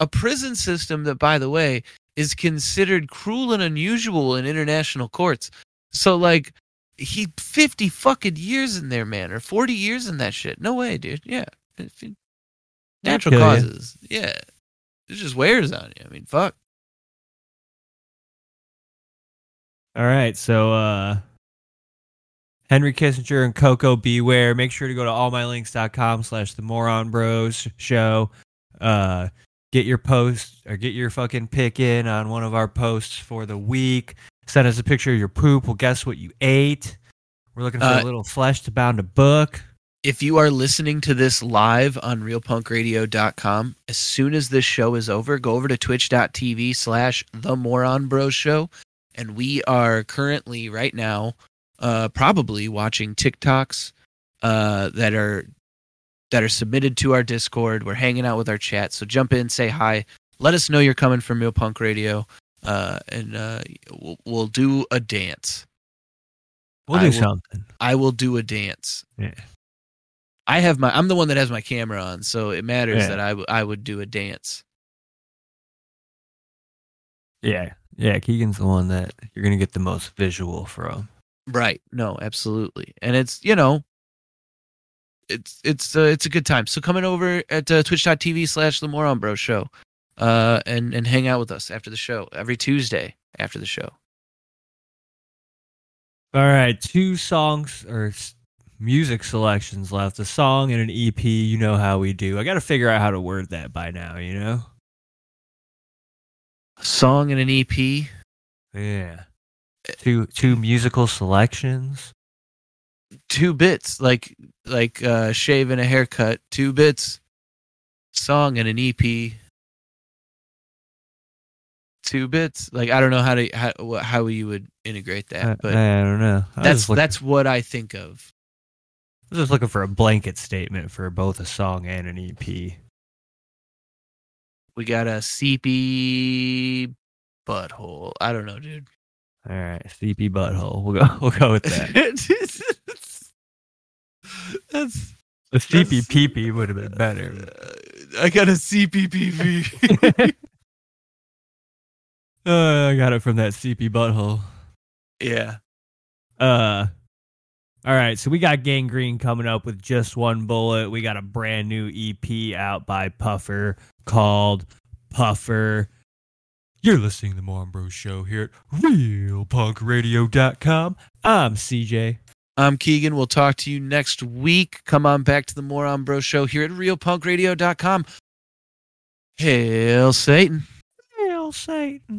A prison system that, by the way, is considered cruel and unusual in international courts. So, like, he 50 fucking years in there, man, or 40 years in that shit. No way, dude. Yeah. Natural causes. Yeah. It just wears on you. I mean, fuck. All right, so uh Henry Kissinger and Coco Beware. Make sure to go to allmylinks.com slash the moron bros show. Uh get your post or get your fucking pick in on one of our posts for the week. Send us a picture of your poop. We'll guess what you ate. We're looking for Uh, a little flesh to bound a book. if you are listening to this live on realpunkradio.com, as soon as this show is over, go over to twitch.tv slash the moron bros show. And we are currently right now uh, probably watching TikToks uh, that are that are submitted to our Discord. We're hanging out with our chat. So jump in, say hi. Let us know you're coming from Real Punk Radio. Uh, and uh, we'll, we'll do a dance. We'll I do will- something. I will do a dance. Yeah. I have my. I'm the one that has my camera on, so it matters Yeah. that I, w- I would do a dance. Yeah. Yeah, Keegan's the one that you're gonna get the most visual from. Right? No, absolutely. And it's you know, it's it's uh, it's a good time. So coming over at uh, Twitch.tv slash The Moron Bro Show, uh, and and hang out with us after the show every Tuesday after the show. All right, two songs or music selections left. A song and an EP. You know how we do. I got to figure out how to word that by now. You know? A song and an EP. Yeah. Two two musical selections. Two bits like like uh shave and a haircut two bits song and an ep two bits like i don't know how to how, how you would integrate that but I don't know. I that's looking, that's what i think of I was just looking for a blanket statement for both a song and an EP. we got a cp butthole i don't know dude All right, CP butthole. We'll go. We'll go with that. that's The CP peepee would have been better. uh, i got a cppv Uh, I got it from that CP butthole. yeah Uh, all right. So we got Gangrene coming up with just one bullet. We got a brand new EP out by Puffer called Puffer. You're listening to the Moron Bros Show here at RealPunkRadio.com. I'm CJ. I'm Keegan. We'll talk to you next week. Come on back to the Moron Bro Show here at RealPunkRadio.com. Hail Satan. Hail Satan.